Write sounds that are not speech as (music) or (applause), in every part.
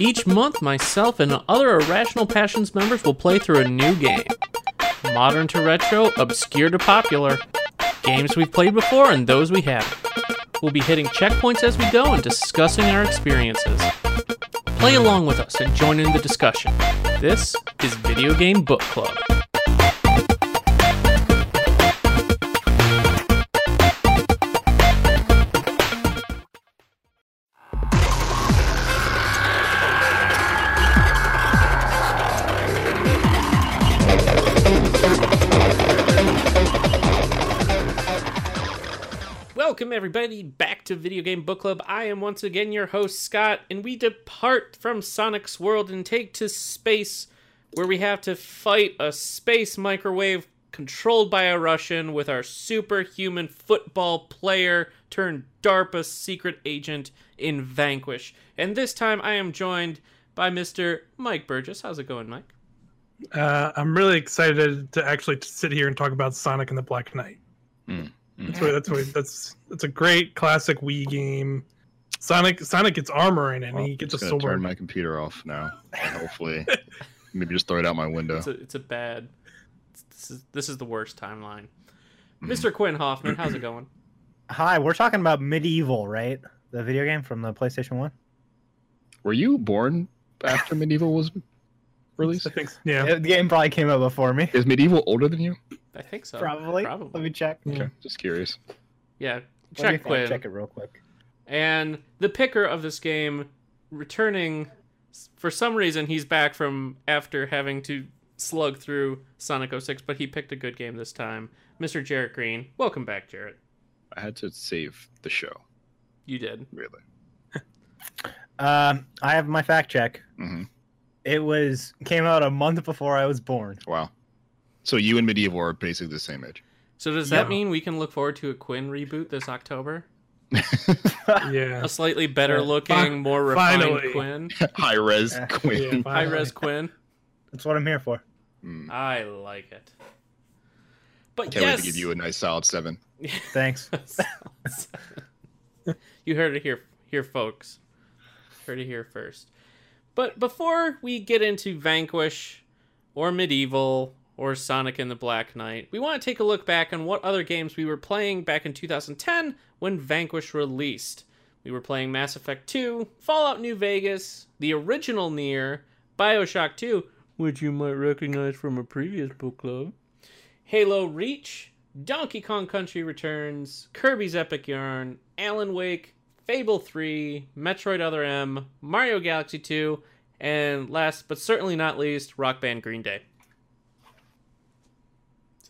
Each month, myself and other Irrational Passions members will play through a new game. Modern to retro, obscure to popular. Games we've played before and those we haven't. We'll be hitting checkpoints as we go and discussing our experiences. Play along with us and join in the discussion. This is Video Game Book Club. Everybody, back to Video Game Book Club. I am once again your host, Scott, and we depart from Sonic's world and take to space where we have to fight a space microwave controlled by a Russian with our superhuman football player turned DARPA secret agent in Vanquish. And this time I am joined by Mr. Mike Burgess. How's it going, Mike? Uh, I'm really excited to actually sit here and talk about Sonic and the Black Knight. Mm, That's what, that's what, that's that's a great classic Wii game. Sonic Sonic gets armor in it, and Well, he gets a just gonna sword. turn my computer off now. hopefully, (laughs) maybe just throw it out my window. It's a, it's a bad. This is, this is the worst timeline. Mm-hmm. Mr. Quinn Hoffman, how's it going? (clears throat) Hi, we're talking about MediEvil, right? The video game from the PlayStation 1? Were you born after MediEvil was released? (laughs) I think, yeah. The game probably came out before me. Is MediEvil older than you? I think so. Probably. Probably. Let me check. Yeah. Okay, just curious. Yeah. Check fact Quinn. check it real quick. And the picker of this game, returning for some reason, he's back from after having to slug through Sonic 06, but he picked a good game this time. Mr. Jarrett Green. Welcome back, Jarrett. I had to save the show. You did. Really. (laughs) Um, I have my fact check. Mm-hmm. It was came out a month before I was born. Wow. So you and MediEvil are basically the same age. So does that Yeah. mean we can look forward to a Quinn reboot this October? (laughs) Yeah. A slightly better looking, fi- more refined finally. Quinn. (laughs) High res Yeah. Quinn. Yeah, High res Quinn. That's what I'm here for. Mm. I like it. But Can't yes, wait to give you a nice solid seven. (laughs) Thanks. you heard it here, here, folks. Heard it here first. But before we get into Vanquish, or MediEvil, or Sonic and the Black Knight, we want to take a look back on what other games we were playing back in 2010 when Vanquish released. We were playing Mass Effect 2, Fallout New Vegas, the original Nier, Bioshock 2, which you might recognize from a previous book club, Halo Reach, Donkey Kong Country Returns, Kirby's Epic Yarn, Alan Wake, Fable 3, Metroid Other M, Mario Galaxy 2, and last but certainly not least, Rock Band Green Day.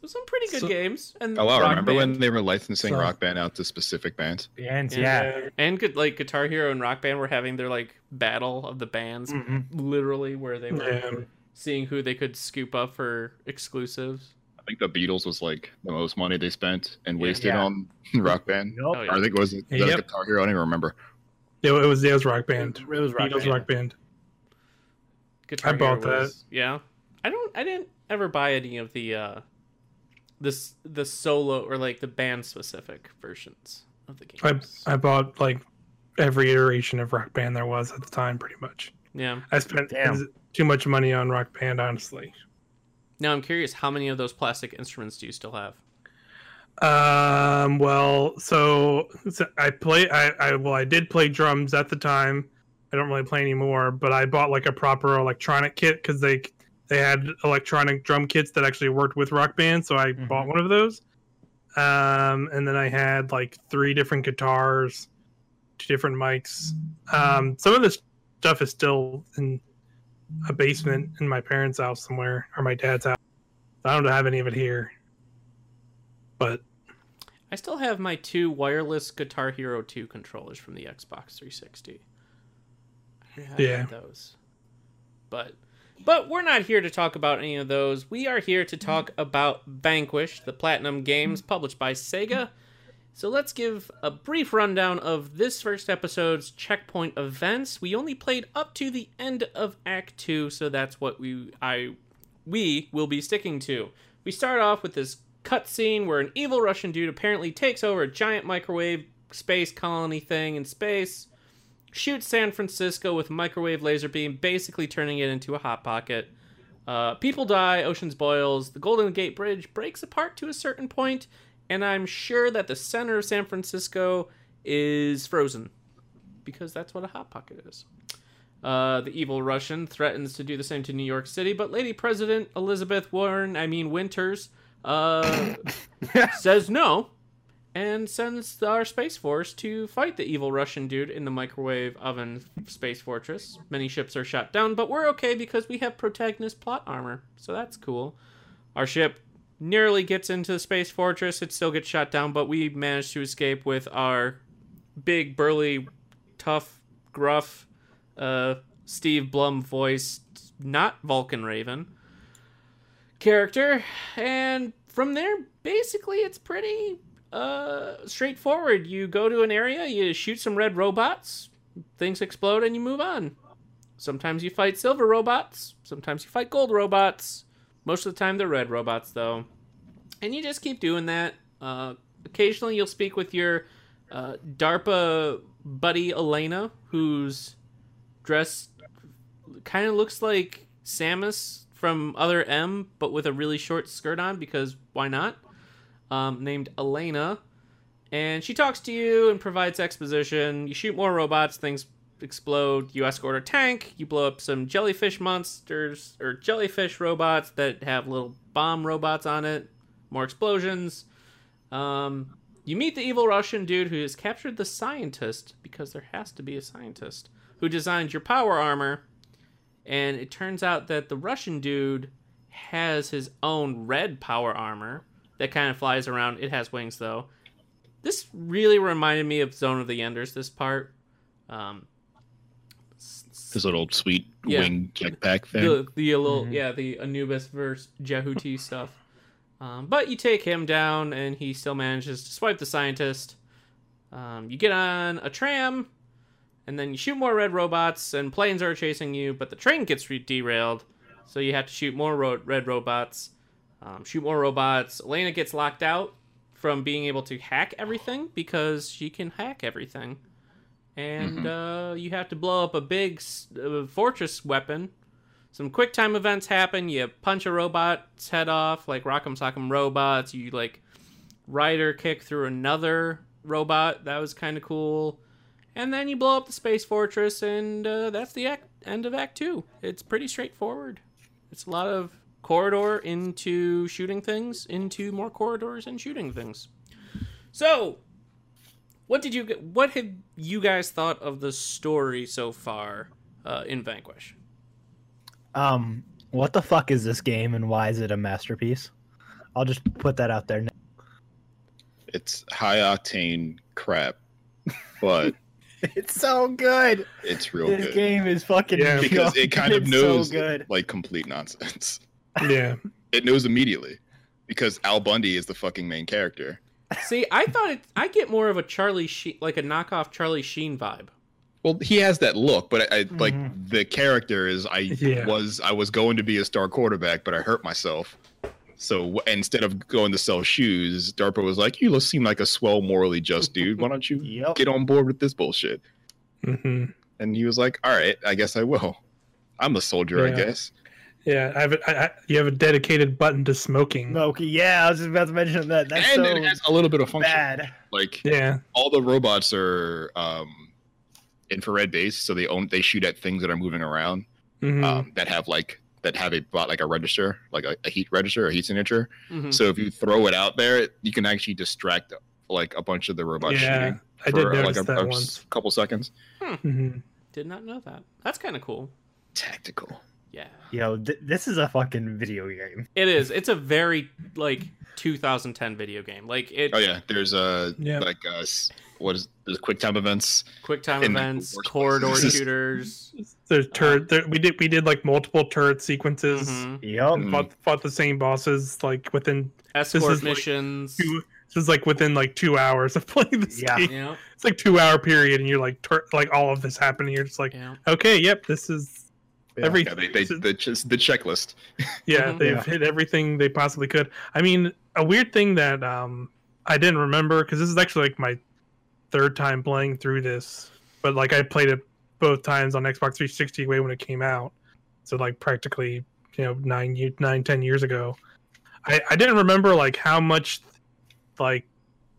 So some pretty good So- games. And Oh wow! Rock Remember when they were licensing So- Rock Band out to specific bands? And Yeah. yeah. and good like Guitar Hero and Rock Band were having their like battle of the bands, Mhm. literally where they were Yeah. seeing who they could scoop up for exclusives. I think the Beatles was like the most money they spent and Yeah. wasted Yeah. on (laughs) Rock Band. Nope. Oh, yeah. I think it was, was Yep. Guitar Hero. I don't even remember. It, it was it was Rock Band. It was Rock Beatles Band. Rock Band. Guitar I bought Hero was- Yeah, I don't. I didn't ever buy any of the uh, this the solo or like the band specific versions of the game. I. I bought like every iteration of Rock Band there was at the time, pretty much. yeah. I spent Damn. too much money on Rock Band, honestly. Now I'm curious, how many of those plastic instruments do you still have? Um. Well, so, so I play. I, I well, I did play drums at the time. I don't really play anymore, but I bought like a proper electronic kit because they they had electronic drum kits that actually worked with Rock Band, so I Mhm. bought one of those. Um, and then I had like three different guitars, two different mics. Um, some of this stuff is still in a basement in my parents' house somewhere or my dad's house. I don't have any of it here, but I still have my two wireless Guitar Hero 2 controllers from the Xbox 360. I Yeah. those. But but we're not here to talk about any of those. We are here to talk about Vanquish, the Platinum Games published by Sega. So let's give a brief rundown of this first episode's checkpoint events. We only played up to the end of Act 2, so that's what we I we will be sticking to. We start off with this cutscene where an evil Russian dude apparently takes over a giant microwave space colony thing in space. Shoots San Francisco with microwave laser beam, basically turning it into a hot pocket. Uh, people die, oceans boils, the Golden Gate Bridge breaks apart to a certain point, and I'm sure that the center of San Francisco is frozen because that's what a hot pocket is. Uh, the evil Russian threatens to do the same to New York City, but Lady President Elizabeth Warren, I mean Winters, uh, (laughs) says no and sends our Space Force to fight the evil Russian dude in the microwave oven Space Fortress. Many ships are shot down, but we're okay because we have protagonist plot armor, so that's cool. Our ship nearly gets into the Space Fortress. It still gets shot down, but we manage to escape with our big, burly, tough, gruff, uh, Steve Blum voiced, not Vulcan Raven character. And from there, basically, it's pretty uh, straightforward. You go to an area, you shoot some red robots, things explode, and you move on. Sometimes you fight silver robots, sometimes you fight gold robots. Most of the time, they're red robots, though. And you just keep doing that. Uh, occasionally, you'll speak with your uh, DARPA buddy Elena, who's dressed kind of looks like Samus from Other M, but with a really short skirt on because why not? Um, named Elena, and she talks to you and provides exposition. You shoot more robots, things explode. You escort a tank. You blow up some jellyfish monsters or jellyfish robots that have little bomb robots on it. More explosions. Um, you meet the evil Russian dude who has captured the scientist because there has to be a scientist who designed your power armor. And it turns out that the Russian dude has his own red power armor that kind of flies around. It has wings though. This really reminded me of Zone of the Enders. This part, um, This little sweet Yeah. wing jetpack thing. the the little Mhm. yeah the Anubis versus Jehuti stuff. Um, but you take him down, and he still manages to swipe the scientist. Um, you get on a tram, and then you shoot more red robots, and planes are chasing you. But the train gets re- derailed, so you have to shoot more ro- red robots. Um, shoot more robots. Elena gets locked out from being able to hack everything because she can hack everything. And uh, you have to blow up a big uh, fortress weapon some quick time events happen. You punch a robot's head off, like Rock'em Sock'em robots. You like rider kick through another robot. That was kind of cool. And then you blow up the space fortress, and uh, that's the act- end of Act Two. It's pretty straightforward. It's a lot of corridor into shooting things, into more corridors and shooting things. So, what did you get? What have you guys thought of the story so far uh, in Vanquish? Um, what the fuck is this game and why is it a masterpiece? I'll just put that out there. now. It's high octane crap, but (laughs) It's so good. it's real good. this good game is fucking Yeah. because it kind of (laughs) it's knows so good. like complete nonsense. Yeah. (laughs) It knows immediately because Al Bundy is the fucking main character. See, I thought it. I get more of a Charlie Sheen, like a knockoff Charlie Sheen vibe. Well, he has that look, but I, I like Mhm. the character is I Yeah. was I was going to be a star quarterback, but I hurt myself. So instead of going to sell shoes, DARPA was like, "You seem like a swell, morally just (laughs) dude. Why don't you Yep. get on board with this bullshit?" hmm And he was like, "All right, I guess I will. I'm a soldier, I guess." Yeah. I have a, I, I, you have a dedicated button to smoking. Okay, yeah, I was just about to mention that. That's and so it has a little bit of function. bad. Like Yeah. all the robots are um, infrared based, so they own they shoot at things that are moving around. hmm um, that have like that have a bot like a register, like a, a heat register, a heat signature. Mhm. So if you throw it out there, you can actually distract like a bunch of the robots yeah. shooting I did for uh, notice like a, that a once. couple seconds. hmm Did not know that. That's kind of cool. Tactical. Yeah, Yo, th- this is a fucking video game. it is. It's a very like 2010 video game. Like it, Oh yeah, there's a Yeah. like uh what is there's quick time events. quick time in, like, the events, corridor (laughs) shooters. There's turret. There, we did we did like multiple turret sequences. mhm. Yep. Mhm. Fought, fought the same bosses like within Escort is, like, missions. two. This is like within like two hours of (laughs) playing this Yeah. game. Yeah, It's like two hour period, and you're like tur- like all of this happening. You're just like, yeah. okay, yep, this is Yeah. every Yeah, they, they, the, ch- the checklist. yeah Mhm. they've Yeah. hit everything they possibly could i mean a weird thing that um i didn't remember because this is actually like my third time playing through this but like I played it both times on Xbox 360 way when it came out, so like practically you know nine ye- nine ten years ago. I I didn't remember like how much like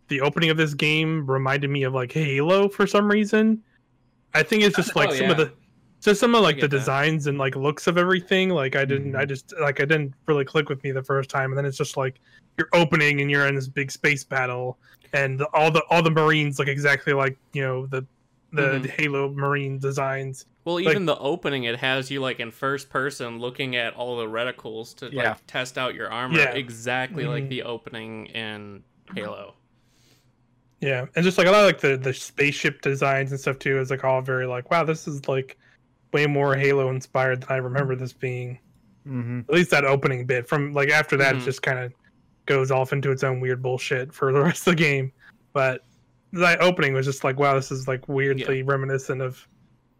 the opening of this game reminded me of like Halo for some reason. I think it's just like Oh, some of the just some of like the that. designs and like looks of everything. Like I didn't, Mhm. I just like I didn't really click with me the first time, and then it's just like you're opening and you're in this big space battle, and the, all the all the Marines look exactly like you know the the Mhm. Halo Marine designs. Well, Like- even the opening, it has you like in first person looking at all the reticles to Yeah. like test out your armor, Yeah. exactly like Mhm. the opening in Halo. Yeah, and just like a lot of like the the spaceship designs and stuff too is like all very like wow, this is like way more Halo inspired than I remember this being. Mm-hmm. At least that opening bit. From like after that, Mhm. it just kind of goes off into its own weird bullshit for the (laughs) rest of the game. But that opening was just like wow, this is like weirdly reminiscent of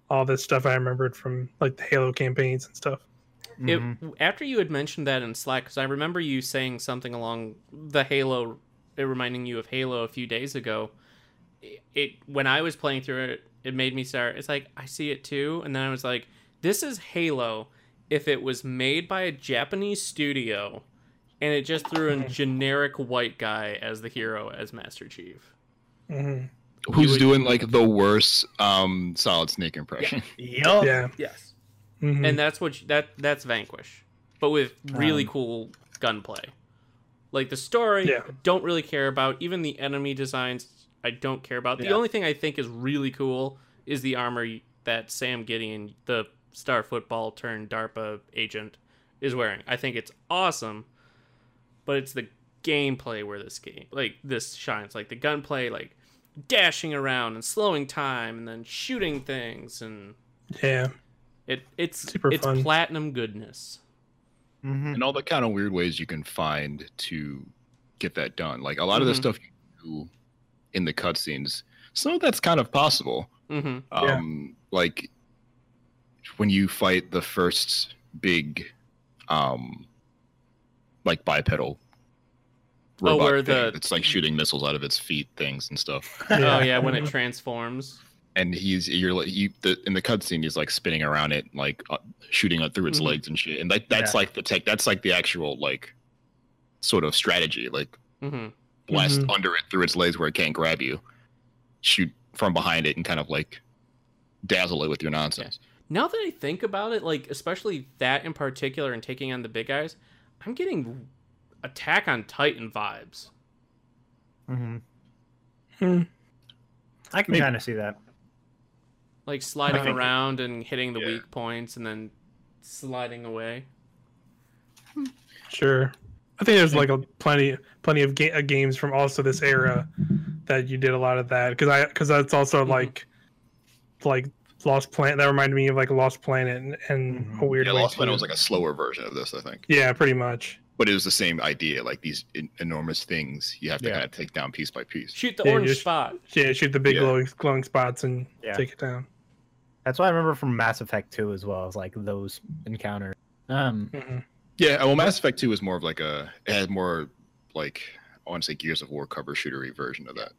all this stuff I remembered from like the Halo campaigns and stuff. It, Mm-hmm. after you had mentioned that in Slack, because I remember you saying something along the Halo, it reminding you of Halo a few days ago. It, it when I was playing through it, it made me start. It's like I see it too, and then I was like, "This is Halo." If it was made by a Japanese studio, and it just threw in generic white guy as the hero as Master Chief. hmm Who's would- doing like the worst um Solid Snake impression? (laughs) Yup. Yeah. Yes, hmm and that's what you- that that's Vanquish, but with really Um, cool gunplay. Like the story, Yeah. Don't really care about. Even the enemy designs, I don't care about. The Yeah. only thing I think is really cool is the armor that Sam Gideon, the star football turned DARPA agent, is wearing. I think it's awesome, but it's the gameplay where this game, like this shines. Like the gunplay, like dashing around and slowing time, and then shooting things, and yeah. it it's Super it's fun. platinum goodness. Mm-hmm. and all the kind of weird ways you can find to get that done. Like a lot of the Mhm. stuff you do in the cutscenes, So that's kind of possible. hmm Yeah. Um, like when you fight the first big, um, like bipedal. Oh, robot where thing the- that's like shooting missiles out of its feet, things and stuff. (laughs) Oh yeah, when it Mhm. transforms. And he's you're like you the in the cutscene he's like spinning around it, like uh, shooting it through its Mhm. legs and shit. And like that's Yeah. like the tech. That's like the actual like sort of strategy. Like hmm blast Mhm. under it through its legs where it can't grab you, shoot from behind it, and kind of like dazzle it with your nonsense. Now that I think about it, like especially that in particular and taking on the big guys, I'm getting Attack on Titan vibes. Mm-hmm. Hmm. I can kind of see that. Like sliding think- around and hitting the Yeah. weak points and then sliding away. Sure. I think there's like a plenty plenty of ga- uh, games from also this era that you did a lot of that because I because that's also Mhm. like like Lost Planet that reminded me of like Lost Planet and, and Mhm. a weird Yeah, way Lost Planet too. was like a slower version of this, I think. yeah, pretty much. But it was the same idea, like these en- enormous things you have to Yeah. kind of take down piece by piece. Shoot the Yeah, orange just- spot. Yeah, shoot the big Yeah. glowing glowing spots and Yeah. take it down. That's what I remember from Mass Effect 2 as well. As like those encounters. Um, hmm Yeah, well, Mass Effect 2 is more of like a it had more like I want to say Gears of War cover shootery version of that.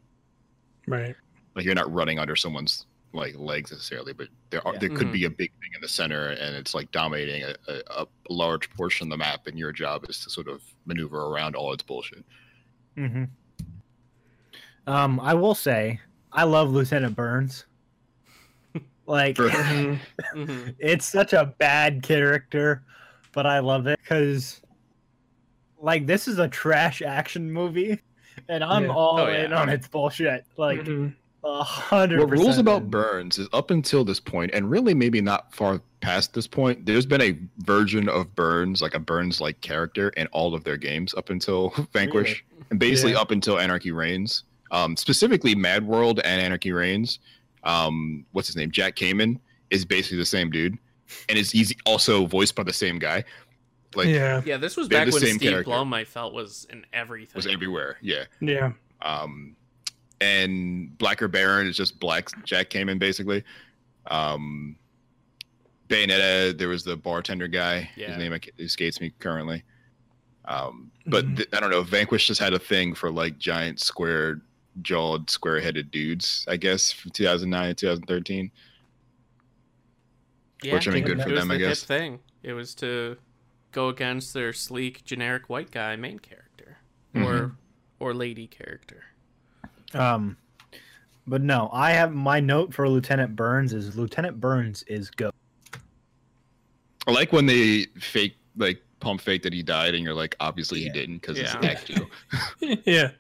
Right. Like you're not running under someone's like legs necessarily, but there are Yeah. there could Mhm. be a big thing in the center, and it's like dominating a, a, a large portion of the map, and your job is to sort of maneuver around all its bullshit. Mm hmm Um, I will say I love Lieutenant Burns. (laughs) Like For- Mhm. hmm (laughs) it's such a bad character, but I love it because like this is a trash action movie, and I'm Yeah. all Oh, yeah. in on its bullshit. Like Mhm. a hundred. What rules percent about. Burns is up until this point, and really maybe not far past this point, there's been a version of Burns, like a Burns like character, in all of their games up until (laughs) Vanquish, and basically Yeah. up until Anarchy Reigns. Um, specifically, Mad World and Anarchy Reigns. Um, what's his name? Jack Cayman is basically the same dude, and is he's also voiced by the same guy. Like yeah. Yeah, this was back the when same Steve character. Blum I felt was in everything. was everywhere. Yeah. Yeah. Um, and Blacker Baron is just Black Jack Cayman basically. Um, Bayonetta, there was the bartender guy. Yeah. His name escapes me currently. Um, but Mhm. th- I don't know. Vanquish just had a thing for like giant square jawed, square headed dudes, I guess, from 2009 to 2013. Yeah, Which, I mean, good for was them, I the guess. hip thing. It was to go against their sleek, generic white guy main character or Mhm. or lady character. Um, but no, I have my note for Lieutenant Burns is Lieutenant Burns is go. I like when they fake, like, pump fake that he died, and you're like, obviously Yeah. he didn't because Yeah. it's Act Two. yeah.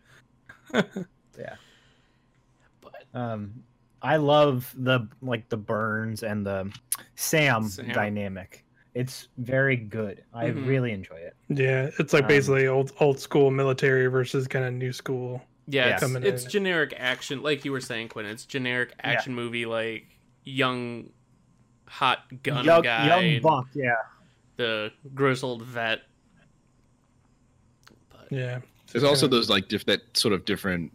But Um, I love the like the Burns and the Sam, Sam. dynamic. It's very good. I Mhm. really enjoy it. Yeah. It's like Um, basically old old school military versus kind of new school. yeah, Yeah. it's, Coming it's in. generic action, like you were saying, Quinn. It's generic action movie, like young, hot gun young, guy, young buck, yeah. the grizzled vet. But Yeah. There's also those like diff- that sort of different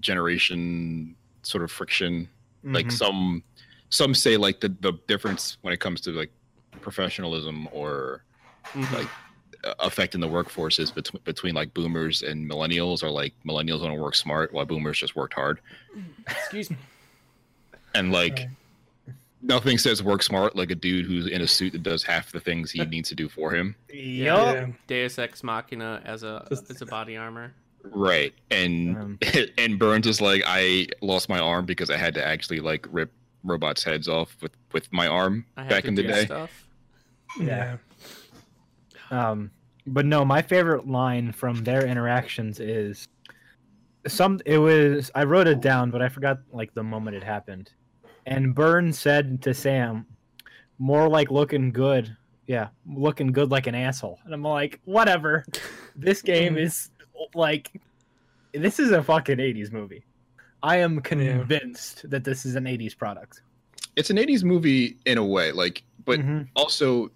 generation sort of friction. Like Mhm. some some say like the the difference when it comes to like professionalism or mhm. like uh, affecting the workforce is between between like boomers and millennials or like millennials want to work smart while boomers just worked hard excuse me. and like Right. nothing says work smart like a dude who's in a suit that does half the things he (laughs) needs to do for him Yup. Yeah. Deus Ex Machina as a Just- as a body armor. Right and Um, (laughs) and burns is like i lost my arm because i had to actually like rip robots heads off with with my arm I back to in the day stuff. Yeah. Um, but no, my favorite line from their interactions is some. It was I wrote it down, but I forgot like the moment it happened. And Burns said to Sam, "More like looking good, yeah, looking good like an asshole." And I'm like, whatever. This game (laughs) is like, this is a fucking '80s movie. I am convinced that this is an '80s product. it's an 80s movie in a way like but Mhm. also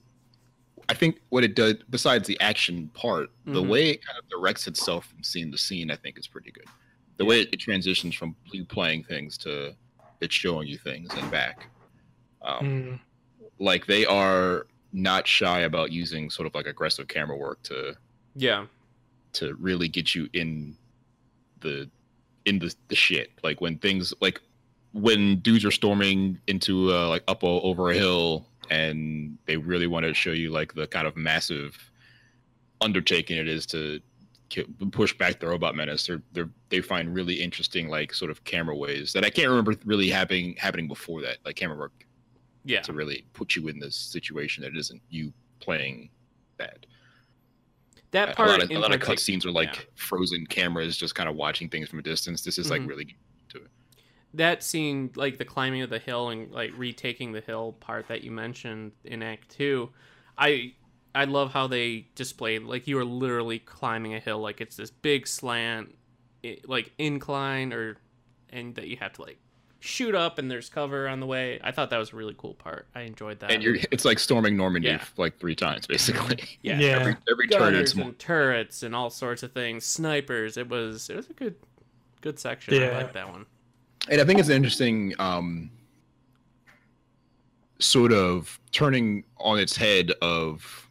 i think what it does besides the action part the Mhm. way it kind of directs itself from scene to scene i think is pretty good the way it transitions from you playing things to it's showing you things and back um, Mm. like they are not shy about using sort of like aggressive camera work to Yeah. To really get you in the in the, the shit like when things like when dudes are storming into uh, like up over a hill and they really want to show you like the kind of massive undertaking it is to push back the robot menace they're, they're they find really interesting like sort of camera ways that i can't remember really happening happening before that like camera work Yeah. to really put you in this situation that isn't you playing that That a part lot of, a lot of cutscenes are like yeah. frozen cameras just kind of watching things from a distance this is like Mhm. really that scene like the climbing of the hill and like retaking the hill part that you mentioned in act 2 i i love how they displayed like you are literally climbing a hill like it's this big slant i like incline or and that you have to like shoot up and there's cover on the way. I thought that was a really cool part. I enjoyed that. And you're it's like storming normandy Yeah. like three times basically. (laughs) Yeah, Yeah. every every turn it's more and turrets and all sorts of things. Snipers. It was it was a good good section. I like that one. And i think it's an interesting um sort of turning on its head of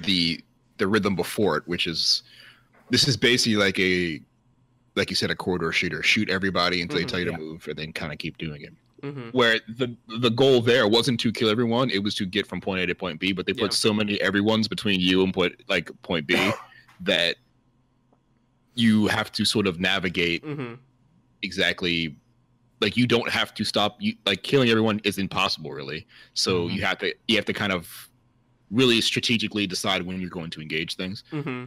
the the rhythm before it which is this is basically like a like you said a corridor shooter shoot everybody until they Mhm, tell you yeah. to move and then kind of keep doing it hmm where the the goal there wasn't to kill everyone it was to get from point a to point b but they put Yeah. so many everyone's between you and point like point b (coughs) that you have to sort of navigate hmm exactly like you don't have to stop you like killing everyone is impossible really so Mhm. you have to you have to kind of really strategically decide when you're going to engage things hmm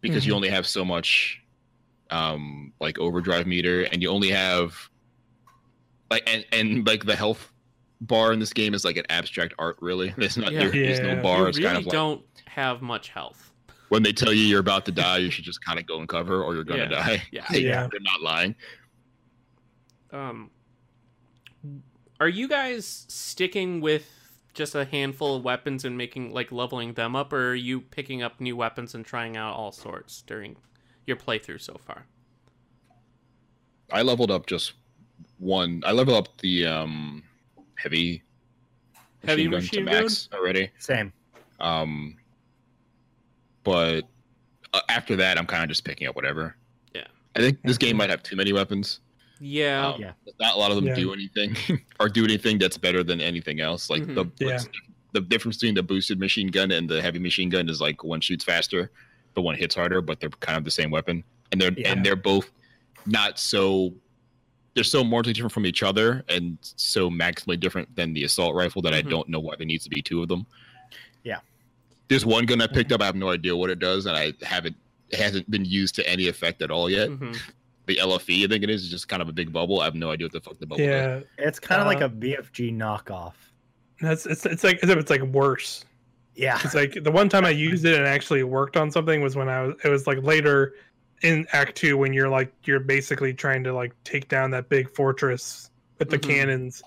because you only have so much um like overdrive meter and you only have like and and like the health bar in this game is like an abstract art really (laughs) there's not Yeah. there- there's Yeah. no bar you it's really kind of like don't have much health when they tell you you're about to die you should just kind of go and cover or you're gonna Yeah. die yeah (laughs) Like, Yeah. they're not lying um are you guys sticking with just a handful of weapons and making like leveling them up or are you picking up new weapons and trying out all sorts during your playthrough so far I leveled up just one. I leveled up the um heavy Heavy gun machine to max already. Same. Um, but uh, after that, I'm kind of just picking up whatever. Yeah. I think this game might have too many weapons. Yeah. Um, Yeah. Not a lot of them Yeah. do anything (laughs) or do anything that's better than anything else. Like the Mhm. Yeah. the difference between the boosted machine gun and the heavy machine gun is like one shoots faster, but one hits harder, but they're kind of the same weapon. And they're Yeah. and they're both not so they're so mortally different from each other and so maximally different than the assault rifle that Mhm. I don't know why there needs to be two of them. Yeah. There's one gun I picked up, I have no idea what it does, and I haven't it hasn't been used to any effect at all yet. Mhm. The LFE, I think it is, is just kind of a big bubble. I have no idea what the fuck the bubble does. Yeah, It's kind of like Uh, a BFG knockoff. that's it's it's like as if it's like worse. Yeah. It's like the one time I used it and actually worked on something was when I was it was like later in Act Two when you're like you're basically trying to like take down that big fortress with the Mhm. cannons,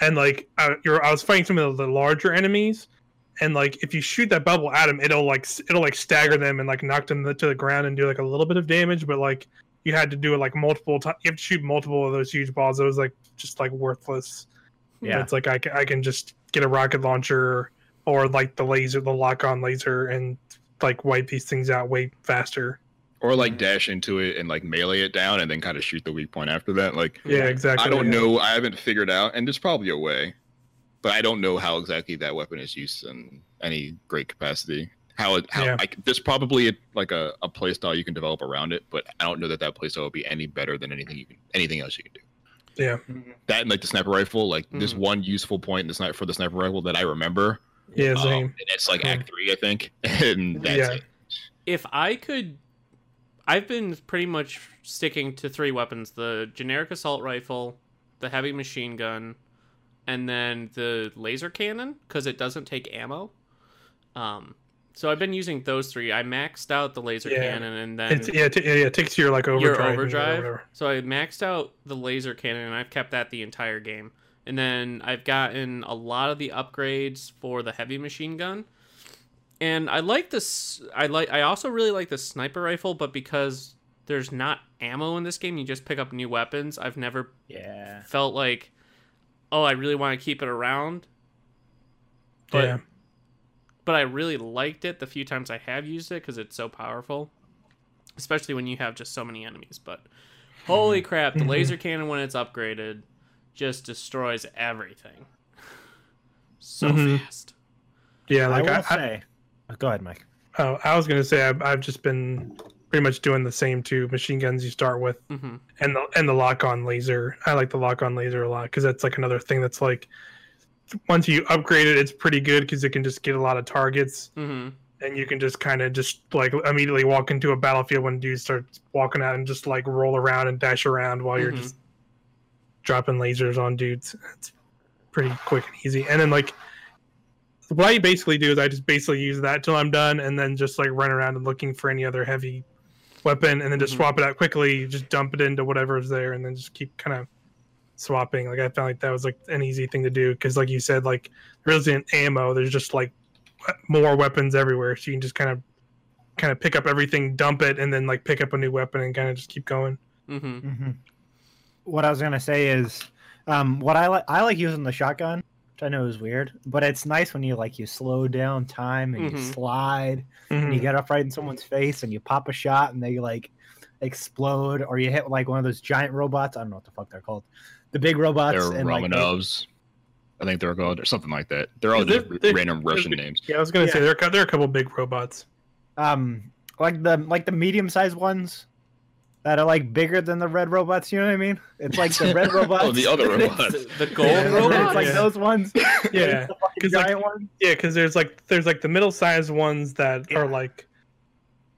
and like I, you're I was fighting some of the larger enemies, and like if you shoot that bubble at them, it'll like it'll like stagger them and like knock them to the ground and do like a little bit of damage, but like you had to do it like multiple times. You have to shoot multiple of those huge balls. It was like just like worthless. Yeah. It's like I I can just get a rocket launcher or like the laser, the lock on laser, and like wipe these things out way faster. Or like dash into it and like melee it down and then kind of shoot the weak point after that. Like Yeah, exactly. I don't yeah. know. I haven't figured out, and there's probably a way, but I don't know how exactly that weapon is used in any great capacity. How it, how Yeah. like there's probably a, like a, a play style you can develop around it, but I don't know that that play style will be any better than anything you can anything else you can do. Yeah, That and like the sniper rifle, like there's Mhm. one useful point in the sniper for the sniper rifle that I remember. Yeah, um, and it's like Act Three, I think, (laughs) and that's Yeah. it. If I could I've been pretty much sticking to three weapons: the generic assault rifle, the heavy machine gun, and then the laser cannon because it doesn't take ammo. Um, so I've been using those three. I maxed out the laser Yeah. cannon and then It's yeah, t- yeah, it takes your like overdrive. your overdrive. whatever. So I maxed out the laser cannon and I've kept that the entire game. And then I've gotten a lot of the upgrades for the heavy machine gun. And I like this I like I also really like the sniper rifle, but because there's not ammo in this game, you just pick up new weapons. I've never Yeah. felt like oh, I really want to keep it around. But yeah, but I really liked it the few times I have used it because it's so powerful, especially when you have just so many enemies. But holy crap, the Mhm. laser cannon when it's upgraded just destroys everything so Mhm. fast. yeah. Like I, I, say. oh, go ahead, Mike. oh, I was gonna say I've, I've just been pretty much doing the same two machine guns you start with, hmm and the and the lock on laser. I like the lock on laser a lot because that's like another thing that's like once you upgrade it, it's pretty good because it can just get a lot of targets. hmm and you can just kind of just like immediately walk into a battlefield when dudes start walking out and just like roll around and dash around while you're Mhm. just dropping lasers on dudes. It's pretty quick and easy. And then like what I basically do is I just basically use that till I'm done and then just like run around and looking for any other heavy weapon and then just Mhm. swap it out quickly, just dump it into whatever's there and then just keep kind of swapping. Like I found like that was like an easy thing to do because like you said, like there isn't ammo. There's just like more weapons everywhere, so you can just kind of kind of pick up everything, dump it, and then like pick up a new weapon and kind of just keep going. Mm-hmm. hmm What I was gonna say is, um, what I like I like using the shotgun, which I know is weird, but it's nice when you like you slow down time and you Mhm. slide and you Mhm. get up right in someone's face and you pop a shot and they like explode or you hit like one of those giant robots. I don't know what the fuck they're called. The big robots They're and like they- Romanovs. I think they're called or something like that. They're all just they're- they're- random Russian names. Yeah, I was gonna Yeah. say there are, there are a couple big robots. um like the like the medium sized ones that are like bigger than the red robots. You know what I mean? It's like the red robots. (laughs) Oh, the other (laughs) robots. The, (laughs) the gold Yeah. robot. it's like Yeah. those ones. Yeah, the like, giant ones. yeah, because there's like there's like the middle sized ones that Yeah. are like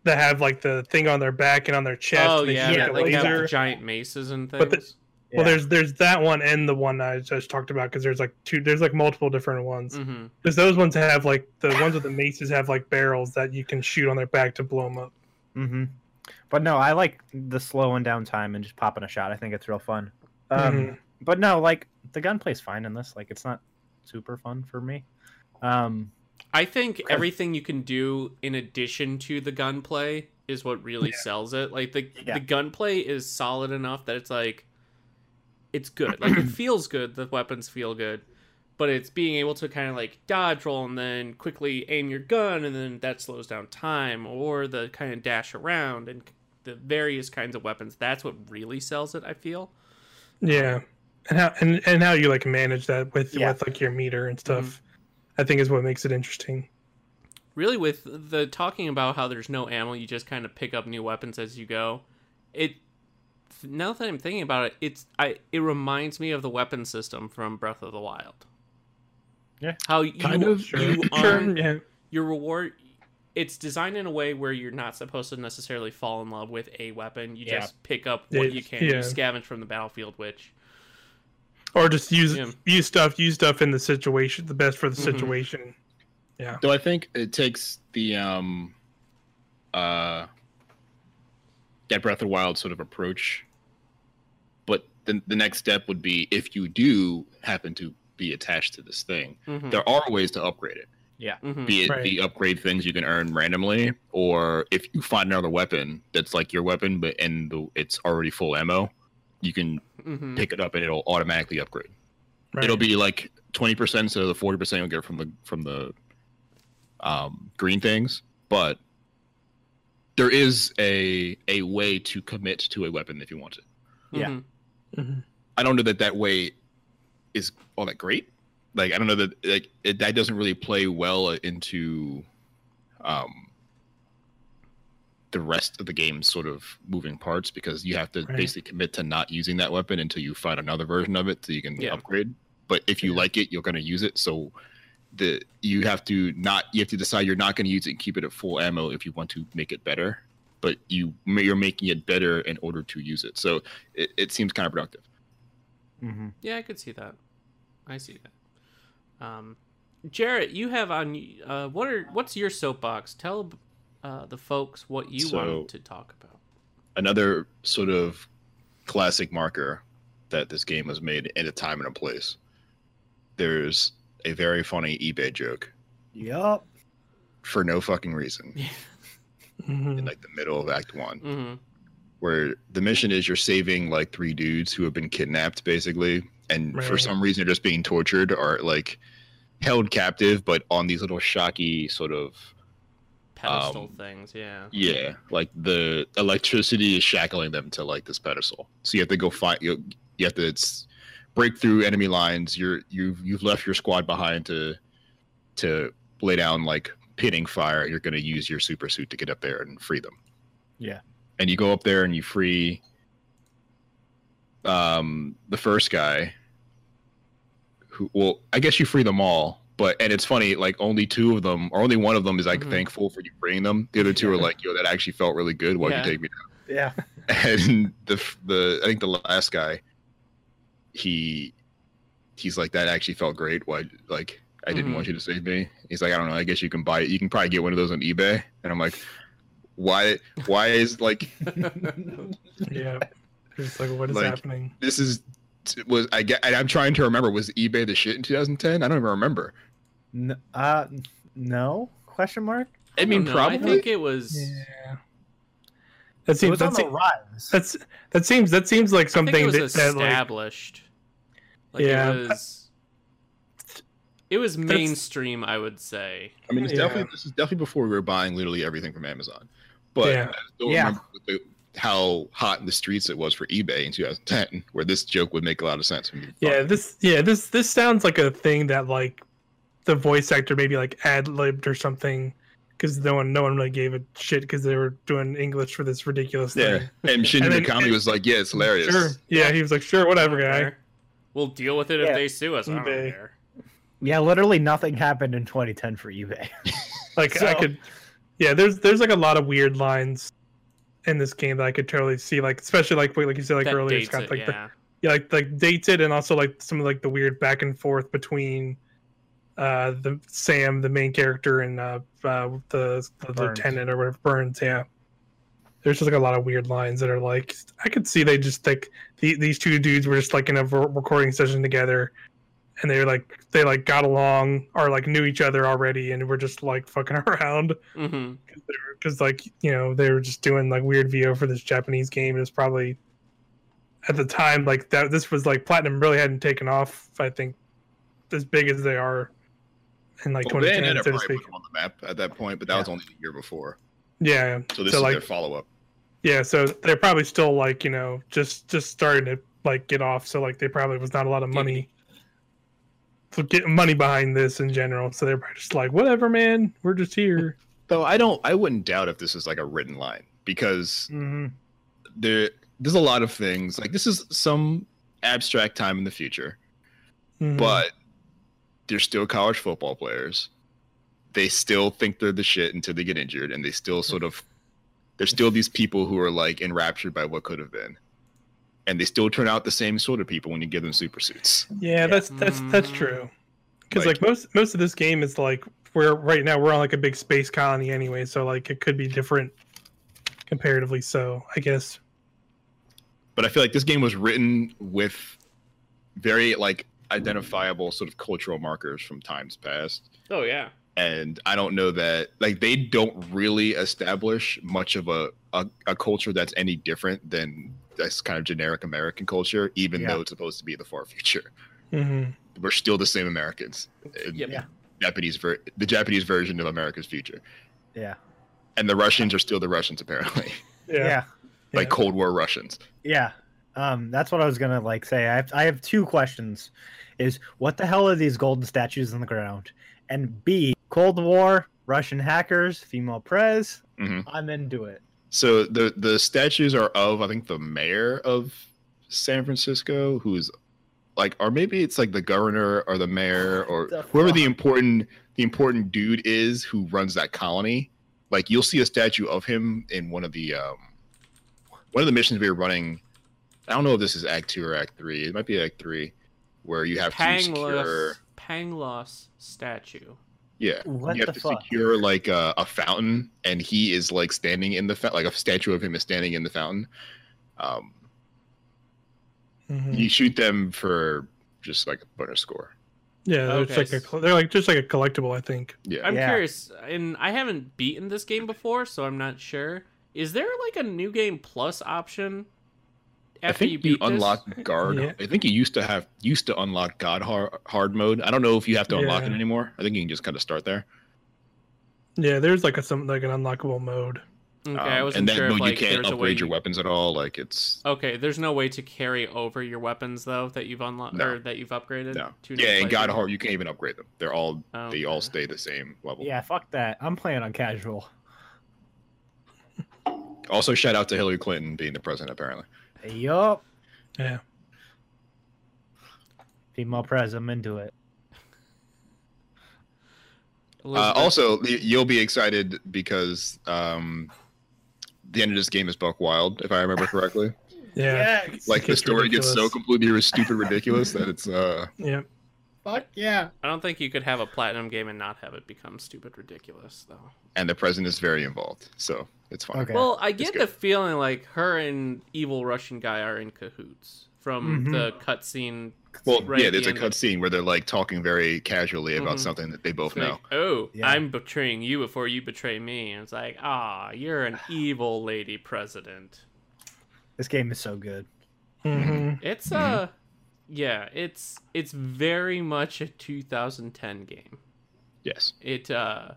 that have like the thing on their back and on their chest. Oh and yeah, yeah, like have laser. the giant maces and things. But the- Well, there's there's that one and the one I just talked about because there's like two there's like multiple different ones. Because those ones have like the ones with the maces have like barrels that you can shoot on their back to blow them up. hmm But no, I like the slowing down time and just popping a shot. I think it's real fun. Um, Mhm. But no, like the gunplay's fine in this. Like it's not super fun for me. Um, I think 'Cause- everything you can do in addition to the gunplay is what really Yeah. sells it. Like the Yeah. the gunplay is solid enough that it's like it's good. Like it (clears throat) feels good. The weapons feel good, but it's being able to kind of like dodge roll and then quickly aim your gun, and then that slows down time, or the kind of dash around and the various kinds of weapons. That's what really sells it. I feel. Yeah, and how and, and how you like manage that with Yeah. with like your meter and stuff, Mm-hmm. I think is what makes it interesting. really with the talking about how there's no ammo you just kind of pick up new weapons as you go it now that i'm thinking about it it's i it reminds me of the weapon system from breath of the wild Yeah. how you, Kind of. Sure, you sure, aren't- yeah, your reward it's designed in a way where you're not supposed to necessarily fall in love with a weapon you Yeah. just pick up what It- you can you yeah. scavenge from the battlefield which or just use Yeah. use stuff use stuff in the situation, the best for the Mhm. situation. So I think it takes the um uh that Breath of the Wild sort of approach. But the the next step would be if you do happen to be attached to this thing, Mhm, there are ways to upgrade it. mhm. Be it Right. the upgrade things you can earn randomly, or if you find another weapon that's like your weapon, but and the, it's already full ammo, you can Mhm. pick it up and it'll automatically upgrade. Right. It'll be like twenty percent instead of the forty percent you'll get from the from the um, green things, but there is a a way to commit to a weapon if you want it. Yeah. Mhm. Mhm. I don't know that that way is all that great. Like I don't know that like it, that doesn't really play well into um the rest of the game's sort of moving parts because you have to Right. basically commit to not using that weapon until you find another version of it so you can Yeah. upgrade. But if you Yeah. like it, you're going to use it. So the you have to not you have to decide you're not going to use it and keep it at full ammo if you want to make it better. But you you're making it better in order to use it. So it, it seems kind of productive. hmm Yeah, I could see that. I see that. Um, Jarrett, you have on. Uh, what are what's your soapbox? Tell uh, the folks what you So- wanted to talk about. another sort of classic marker that this game was made in a time and a place. There's a very funny eBay joke Yup. for no fucking reason (laughs) in like the middle of Act One, hmm where the mission is you're saving like three dudes who have been kidnapped basically, and for some reason they're just being tortured or like held captive, but on these little shocky sort of Pedestal Um, things, yeah. Yeah, like the electricity is shackling them to like this pedestal. So you have to go find you. You have to it's, break through enemy lines. You're you've you've left your squad behind to to lay down like pitting fire. You're going to use your super suit to get up there and free them. Yeah. And you go up there and you free um the first guy. Who well, I guess you free them all. But and it's funny, like only two of them, or only one of them is like Mhm. thankful for you freeing them. The other two are like, "Yo, that actually felt really good. Why'd Yeah. you take me down? Yeah. (laughs) and the the I think the last guy, he he's like that actually felt great. Why like I didn't Mhm. want you to save me. He's like I don't know. I guess you can buy it. You can probably get one of those on eBay. And I'm like, why? Why is like (laughs) yeah. (laughs) It's like what is Like- happening? this is was I get? I'm trying to remember. Was eBay the shit in 2010? I don't even remember. No, uh, no? Question mark? I mean, know, probably. I think it was. Yeah. That It seems was on that, the seems rise. that's that seems that seems like I think something it was that, that like established. Like, Yeah. it was. It was That's- mainstream, I would say. I mean, it's Yeah. definitely this is definitely before we were buying literally everything from Amazon. But Yeah. I don't Yeah. remember what the, how hot in the streets it was for eBay in 2010, where this joke would make a lot of sense. yeah this yeah this this sounds like a thing that like the voice actor maybe like ad libbed or something because no one no one really gave a shit because they were doing English for this ridiculous yeah. thing. And Shinji And Mikami was like, "Yeah, it's hilarious." Sure. Yeah, he was like, sure, whatever, guy. We'll deal with it Yeah. if they sue us. eBay. Yeah, literally nothing happened in 2010 for eBay. Like I (laughs) could, yeah. There's there's like a lot of weird lines in this game that I could totally see, like especially like like you said like that earlier, dates Scott, it, like the yeah. yeah, like like dated and also like some of like the weird back and forth between uh the Sam, the main character, and uh, uh the, the Burns. lieutenant or whatever Burns. Yeah, there's just like a lot of weird lines that are like I could see they just like the, these two dudes were just like in a recording session together, and they were like they like got along or like knew each other already, and were just like fucking (laughs) around hmm because like you know they were just doing like weird VO for this Japanese game. It was probably at the time like that. This was like platinum really hadn't taken off. I think as big as they are in like Well, 2010, Bayonetta so to probably speak. on the map at that point, but that was only the year before. Yeah. So this So, is like- their follow up. Yeah, so they're probably still like you know just just starting to like get off. So like they probably was not a lot of money. Getting money behind this in general. So they're just like whatever, man. We're just here. Though I don't, I wouldn't doubt if this is like a written line because hmm there, there's a lot of things like this is some abstract time in the future, Mhm. but they're still college football players. They still think they're the shit until they get injured, and they still sort of, there's still these people who are like enraptured by what could have been, and they still turn out the same sort of people when you give them super suits. yeah, that's that's that's Mm. true. Because Like- like most most of this game is like we're right now we're on like a big space colony anyway. So like it could be different comparatively. So I guess but I feel like this game was written with very like identifiable sort of cultural markers from times past. Oh yeah. And I don't know that like they don't really establish much of a, a, a culture that's any different than this kind of generic American culture, even Yeah. though it's supposed to be the far future. hmm We're still the same Americans. Yep. Yeah. Japanese ver- the Japanese version of America's future. Yeah. And the Russians are still the Russians apparently. (laughs) yeah, Yeah. like Cold War Russians. Yeah. Um, that's what I was gonna like say. I have I have two questions. Is what the hell are these golden statues on the ground? And B, Cold War, Russian hackers, female prez. Mhm. I'm into it. So the the statues are of I think the mayor of San Francisco, who's like, or maybe it's like the governor or the mayor (sighs) or The whoever the important the important dude is who runs that colony. Like you'll see a statue of him in one of the um, one of the missions we were running. I don't know if this is Act Two or Act Three. It might be Act Three, where you have to secure. Pangloss Pangloss statue. Yeah, What you have the to fuck? secure like a, a fountain, and he is like standing in the fa- like a statue of him is standing in the fountain. Um, Mhm. you shoot them for just like a bonus score. yeah. They're, Okay. just like a, they're like just like a collectible, I think. Yeah, I'm Yeah. curious, and I haven't beaten this game before, so I'm not sure. Is there like a new game plus option I think you you, beat this? unlock guard. Yeah. I think you used to have used to unlock God hard, hard mode. I don't know if you have to unlock it anymore. I think you can just kind of start there. Yeah, there's like a some like an unlockable mode. Okay, Um, I wasn't and then sure no, if like you can't there's a way. upgrade your weapons at all. Like it's Okay, there's no way to carry over your weapons though that you've unlocked No. or that you've upgraded. no. to Yeah, and God place? hard you can't even upgrade them. They're all Oh, they all stay the same level. Yeah, fuck that. I'm playing on casual. Also, shout out to Hillary Clinton being the president. Apparently, Yup. Yeah. Female prez, I'm into it. uh, also you'll be excited because um, the end of this game is buck wild, if I remember correctly. (laughs) Yeah. like the It's story gets so ridiculous. completely stupid ridiculous that it's uh Yeah. Fuck yeah. I don't think you could have a platinum game and not have it become stupid ridiculous though. and the president is very involved, so it's fine. Okay. Well, I get the feeling like her and evil Russian guy are in cahoots from Mhm. the cutscene. Well, right yeah, at the there's a end of- cutscene where they're like talking very casually about Mhm. something that they both It's like, know. oh, Yeah. I'm betraying you before you betray me. And it's like, ah, you're an (sighs) evil lady president. This game is so good. hmm It's uh yeah, it's it's very much a 2010 game. Yes. It uh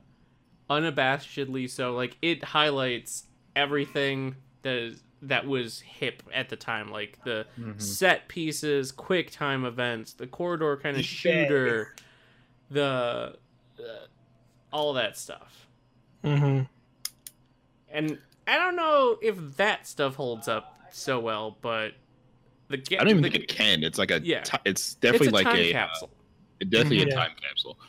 unabashedly so like it highlights everything that is that was hip at the time like the Mhm. set pieces, quick time events, the corridor kind of eBay. shooter, the uh, all that stuff. Mm-hmm. And I don't know if that stuff holds up so well, but the ga- I don't even the, think it can. It's like a Yeah. ti- it's it's definitely a like time a uh, capsule. definitely Mhm. a time capsule.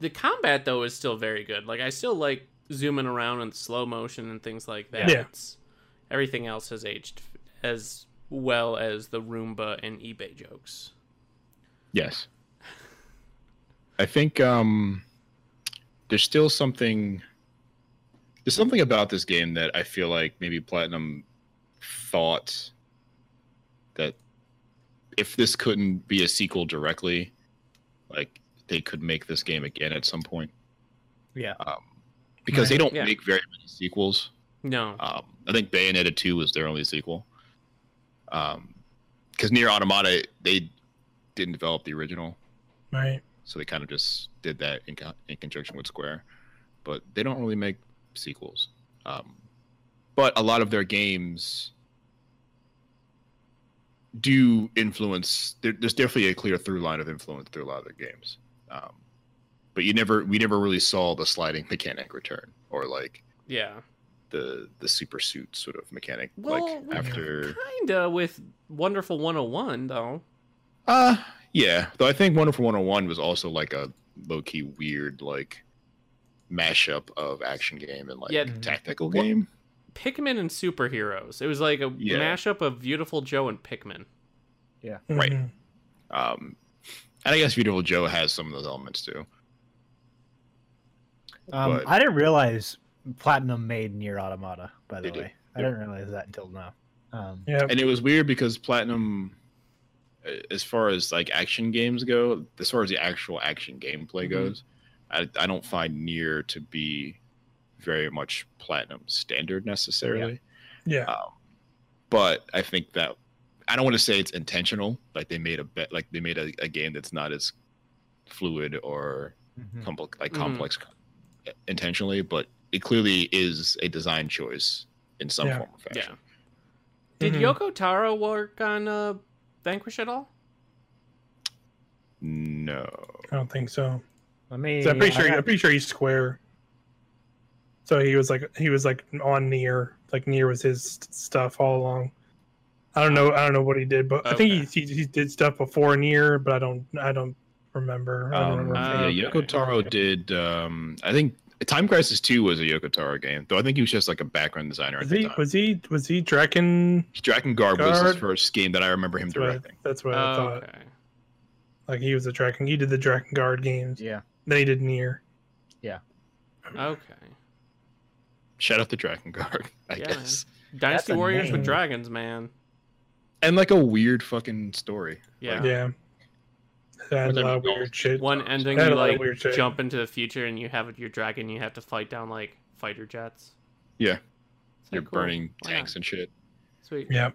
The combat though is still very good. Like I still like zooming around in slow motion and things like that. Yeah. It's, everything else has aged as well as the Roomba and eBay jokes. Yes. I think um there's still something there's something about this game that I feel like maybe Platinum thought that if this couldn't be a sequel directly, like they could make this game again at some point. Yeah. Um, because they don't Yeah. make very many sequels. No. Um, I think Bayonetta 2 was their only sequel. Um, because Nier Automata, they didn't develop the original, Right. so they kind of just did that in, co- in conjunction with Square. But they don't really make sequels. Um, but a lot of their games do influence. There, there's definitely a clear through line of influence through a lot of their games. Um, but you never, we never really saw the sliding mechanic return or like Yeah. the the super suit sort of mechanic. Well, like after, Kinda with Wonderful 101 though. uh, yeah. Though I think Wonderful 101 was also like a low key weird like mashup of action game and like Yeah. tactical What- game. Pikmin and superheroes. It was like a Yeah. mashup of Viewtiful Joe and Pikmin. Yeah right. Mhm. Um, and I guess Viewtiful Joe has some of those elements too. Um, But- I didn't realize Platinum made Nier Automata. By the They did. way, I didn't realize that until now. Um, Yeah. and it was weird because platinum as far as like action games go as far as the actual action gameplay Mhm. goes I, I don't find Nier to be very much platinum standard necessarily Yeah. um, but i think that i don't want to say it's intentional like they made a bet like they made a, a game that's not as fluid or mhm. complex like Mhm. complex intentionally but it clearly is a design choice in some Yeah. form or fashion Yeah. Did Mhm. Yoko Taro work on uh, Vanquish at all? no I don't think so. Let me. 'Cause I'm pretty I sure. got- I'm pretty sure he's square. So he was like he was like on Nier like Nier was his stuff all along. I don't know. I don't know what he did, but I think he, he he did stuff before Nier, but I don't I don't remember. I don't Um, remember. uh, yeah, okay. Yoko Taro did. Um, I think Time Crisis Two was a Yoko Taro game, though. I think he was just like a background designer at was the he time. was he was he Draken? Drakengard, was his first game that I remember him That's what, I, directing. that's what I thought. okay. Like he was a Draken. He did the Drakengard games. Yeah. Then he did Nier. Yeah. Okay. Shout out to Drakengard, (laughs) I Yeah, guess. Dynasty a Warriors name. with dragons, man. And like a weird fucking story. Yeah. Yeah. That a lot of of weird shit. One ending, Had you a lot of like jump into the future and you have your dragon. You have to fight down like fighter jets. Yeah. It's You're cool. burning Why tanks not? and shit. Sweet. Yeah.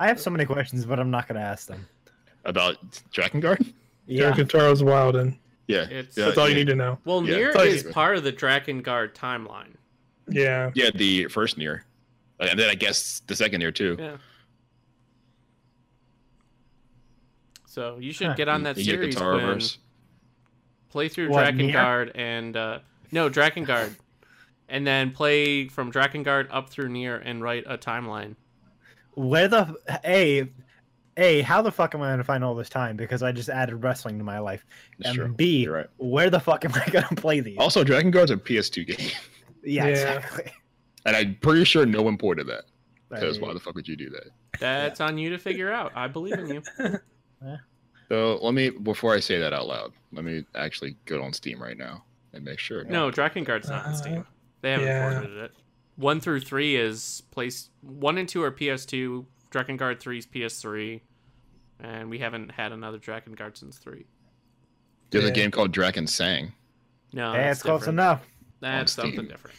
I have so many questions, but I'm not going to ask them. About Drakengard? Yeah. Yeah. Taro's Wilden. Yeah. It's- yeah, That's all you yeah. need to know. Well, Yeah, Nier is part of the Drakengard timeline. Yeah. Yeah, the first Nier. And then I guess the second Nier too. Yeah. So you should get on that The series, Yoko Quinn. Taroverse. Play through What, Drakengard and uh, no Drakengard, and then play from Drakengard up through Nier and write a timeline. Where the a a how the fuck am I going to find all this time? Because I just added wrestling to my life. That's and true. B, right. where the fuck am I going (laughs) to play these? Also, Drakengard's a PS2 game. (laughs) yeah, Yeah. exactly. And I'm pretty sure no one ported that. Because I- why the fuck would you do that? That's on you to figure out. I believe in you. (laughs) So let me, before I say that out loud, let me actually go on Steam right now and make sure. No, Drakengard's not on Uh, Steam. They haven't yeah. ported it. One through three is place one and two are PS2. Drakengard three is PS3, and we haven't had another Drakengard since three. There's a game called Dragon Sang. No, Hey, that's it's close enough. That's something Steam. different.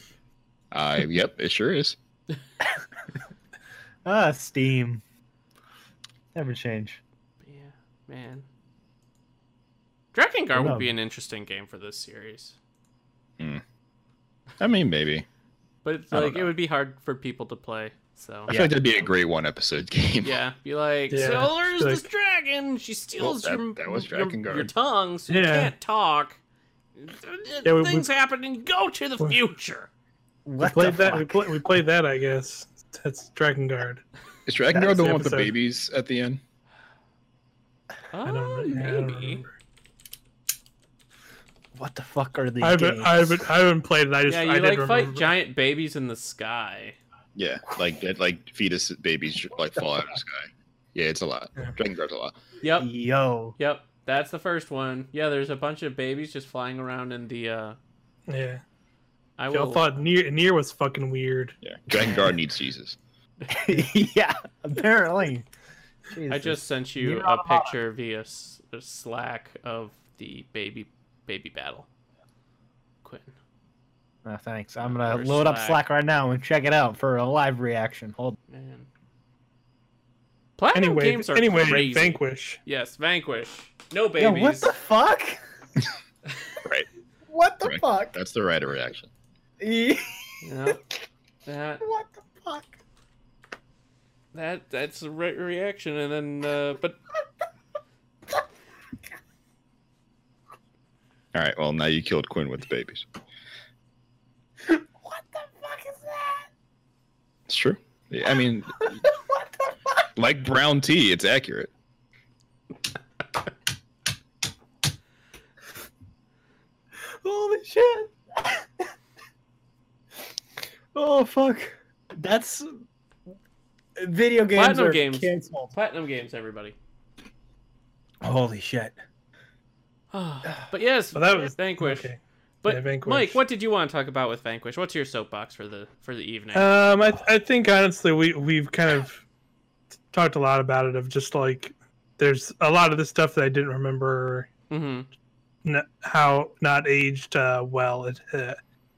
Uh, yep, it sure is. (laughs) Ah, Steam. Never change. Yeah, man. Drakengard would be an interesting game for this series, hmm. I mean, maybe. but it's like it would be hard for people to play. So I Yeah. feel like that'd be a great one episode (laughs) game. yeah, be like, Yeah, so there's like- this dragon. She steals that- your, that was your, Dragon your Guard. tongue, so you Yeah. can't talk. Yeah, we- Things happen, and go to the we- future. We played that. fuck? We, play, we played that. I guess that's Drakengard. Is Drakengard the the one with the babies at the end? Oh, I don't, yeah, I don't maybe. What the fuck are these I haven't, games? I haven't, I haven't played it. I just, Yeah, I you did like fight remember. giant babies in the sky. Yeah, like that, like fetus babies like fall out of the sky. Yeah, it's a lot. Drakengard's a lot. Yep, Yo. yep. That's the first one. Yeah, there's a bunch of babies just flying around in the. uh Yeah, I will. thought Nier Nier was fucking weird. Yeah, Drakengard needs Jesus. (laughs) yeah, apparently. I just sent you You're a picture via s- uh, Slack of the baby baby battle. Quinn. No, thanks. I'm gonna Or load up Slack. Slack right now and check it out for a live reaction. Hold. Man. Platinum Anyway, games are anyway, crazy. Vanquish. Yes, Vanquish. No Yo, babies. what the fuck? (laughs) Right. What the Right. fuck? That's the right reaction. (laughs) Yeah. That What the fuck? That that's the right reaction, and then uh, but All right. Well, now you killed Quinn with the babies. What the fuck is that? It's true. Yeah, I mean, (laughs) what the fuck? like brown tea, it's accurate. Holy shit! (laughs) Oh fuck. That's video games Platinum are games. canceled. platinum games, everybody. Holy shit. (sighs) but yes, Well, that was Vanquish. Okay. But Yeah, Vanquish. Mike, what did you want to talk about with Vanquish? What's your soapbox for the for the evening? Um, I I think honestly we we've kind of talked a lot about it. Of just like there's a lot of the stuff that I didn't remember mm-hmm. n- how not aged uh, well. It uh,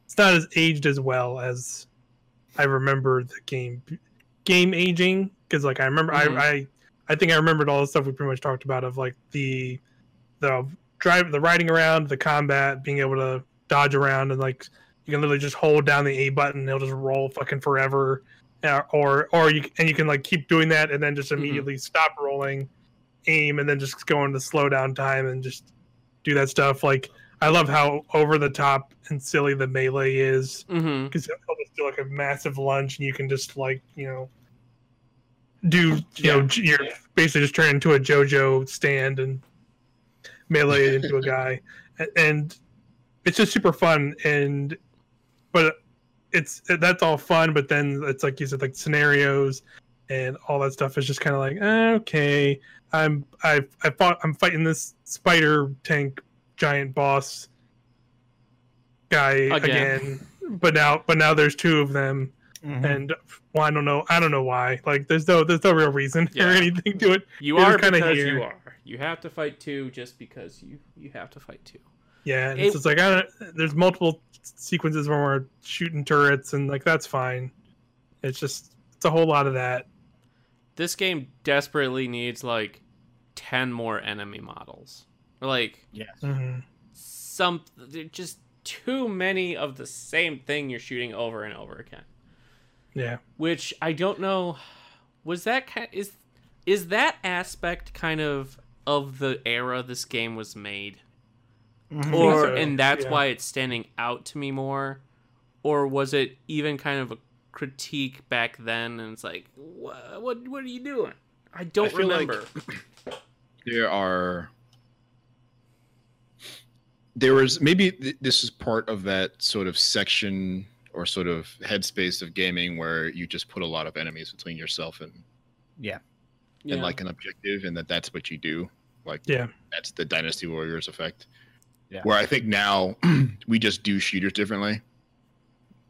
it's not as aged as well as I remember the game game aging because like I remember Mhm. I, I I think I remembered all the stuff we pretty much talked about of like the the drive the riding around the combat being able to dodge around and like you can literally just hold down the A button and it'll just roll fucking forever uh, or or you and you can like keep doing that and then just immediately stop rolling aim and then just go into slow down time and just do that stuff like I love how over the top and silly the melee is Mm-hmm. because he'll just do like a massive lunge and you can just like you know do you know you're basically just turn into a JoJo stand and melee it (laughs) into a guy and it's just super fun and but it's that's all fun but then it's like you said like scenarios and all that stuff is just kind of like eh, okay I'm I I fought I'm fighting this spider tank giant boss guy Again. again but now but now there's two of them Mhm. and well, I don't know. I don't know why. Like, there's no, there's no real reason (laughs) Yeah. or anything to it. You It are kinda because here. you are. You have to fight two just because you you have to fight two. Yeah, and It- it's just like I don't, there's multiple sequences where we're shooting turrets, and like that's fine. It's just it's a whole lot of that. This game desperately needs like ten more enemy models. Or like Yes. hmm some just too many of the same thing you're shooting over and over again. Yeah, Which I don't know was that kind is is that aspect kind of of the era this game was made? Mhm. or so, and that's yeah. why it's standing out to me more or was it even kind of a critique back then and it's like what what, what are you doing i don't feel like- remember (clears throat) There are. There was maybe th- this is part of that sort of section or sort of headspace of gaming where you just put a lot of enemies between yourself and, Yeah. yeah. and like an objective, and that that's what you do. Like yeah, that's the Dynasty Warriors effect. Yeah. Where I think now (clears throat) we just do shooters differently.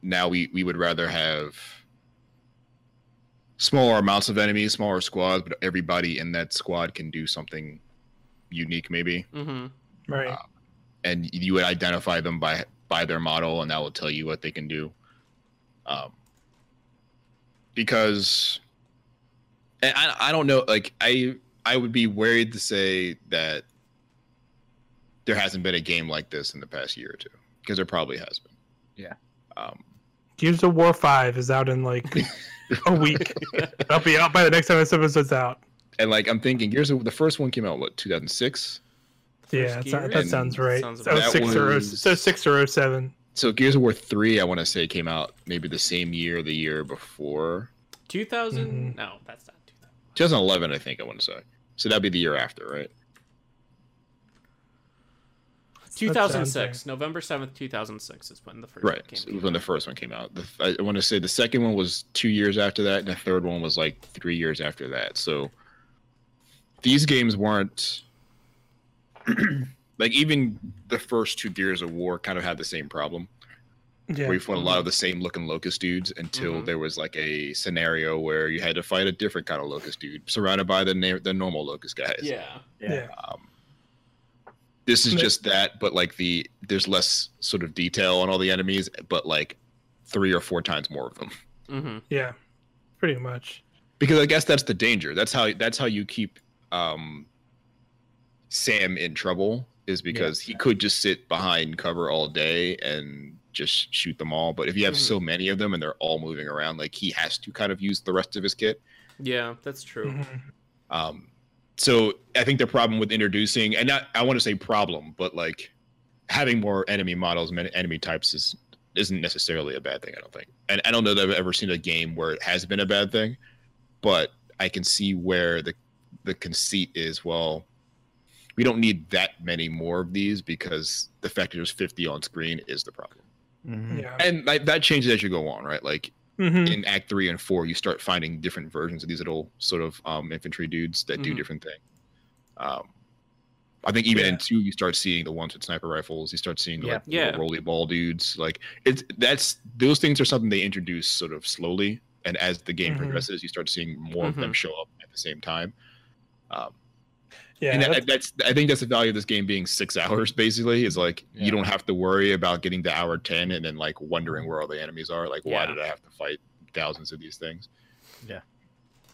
Now we we would rather have smaller amounts of enemies, smaller squads, but everybody in that squad can do something unique, maybe. mm-hmm. right. Uh, And you would identify them by by their model, and that will tell you what they can do. Um, because, and I I don't know, like I I would be worried to say that there hasn't been a game like this in the past year or two because there probably has been. Yeah. Um, Gears of War Five is out in like (laughs) a week. I'll be out by the next time this episode's out. and like I'm thinking, Gears of the first one came out what 2006. Yeah, First it's not- that sounds right. Sounds so about six right. or That was- so six or oh seven. So Gears of War three, I want to say, came out maybe the same year, the year before. 2000 Mhm. no that's not 2000 2011, I think I want to say. So that'd be the year after, right? 2006 november 7th 2006 is when the first Right. game So it came was when the first one came out. The, I, I want to say the second one was two years after that, and the third one was like three years after that. So these games weren't (clears throat) like even the first two Gears of War kind of had the same problem. Yeah, where you fought a lot of the same looking locust dudes until Mhm. there was like a scenario where you had to fight a different kind of locust dude surrounded by the na- the normal locust guys. yeah yeah. Um, this is Ma- just that, but like the there's less sort of detail on all the enemies, but like three or four times more of them. mm-hmm. yeah, pretty much. Because I guess that's the danger. That's how that's how you keep um, Sam in trouble is because he could just sit behind cover all day and just shoot them all. But if you have Mhm. so many of them and they're all moving around, like he has to kind of use the rest of his kit. Yeah, that's true. Mhm. Um, so I think the problem with introducing, and not I want to say problem, but like having more enemy models, and enemy types is isn't necessarily a bad thing. I don't think, and I don't know that I've ever seen a game where it has been a bad thing, but I can see where the the conceit is. Well, we don't need that many more of these because the fact that there's 50 on screen is the problem, Mhm. Yeah. and like, that changes as you go on, right? Like Mhm. in Act Three and Four, you start finding different versions of these little sort of um, infantry dudes that do Mhm. different things. Um, I think even Yeah. in two, you start seeing the ones with sniper rifles. You start seeing Yeah. like Yeah. roly ball dudes. Like it's that's those things are something they introduce sort of slowly, and as the game Mhm. progresses, you start seeing more of them Mhm. show up at the same time. Um, Yeah. and that, that's I think that's the value of this game being six (laughs) hours. Basically, is like Yeah. you don't have to worry about getting to hour ten and then like wondering where all the enemies are. Like, why Yeah. did I have to fight thousands of these things? Yeah,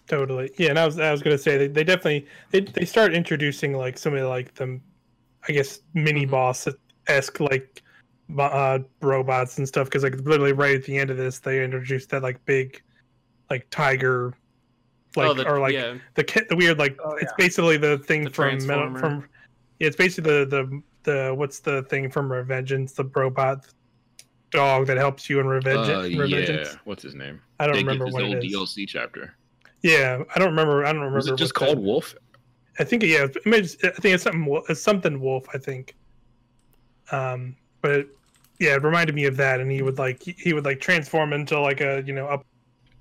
totally. Yeah, and I was I was gonna say they, they definitely they, they start introducing like some of like the, I guess mini Mhm. boss esque like uh, robots and stuff because like literally right at the end of this they introduced that like big like tiger like oh, the, or like yeah, the ki- the weird like Oh, it's basically the thing The from Metal, from yeah, it's basically the the the what's the thing from Revengeance the robot dog that helps you in Revenge Uh, yeah, what's his name? I don't They remember his what old it is. DLC chapter. Yeah, I don't remember. I don't remember. Was it just what the- called Wolf? I think yeah, it may just- I think it's something. It's something wolf. I think. Um, but it, yeah, it reminded me of that, and he would like he, he would like transform into like a you know up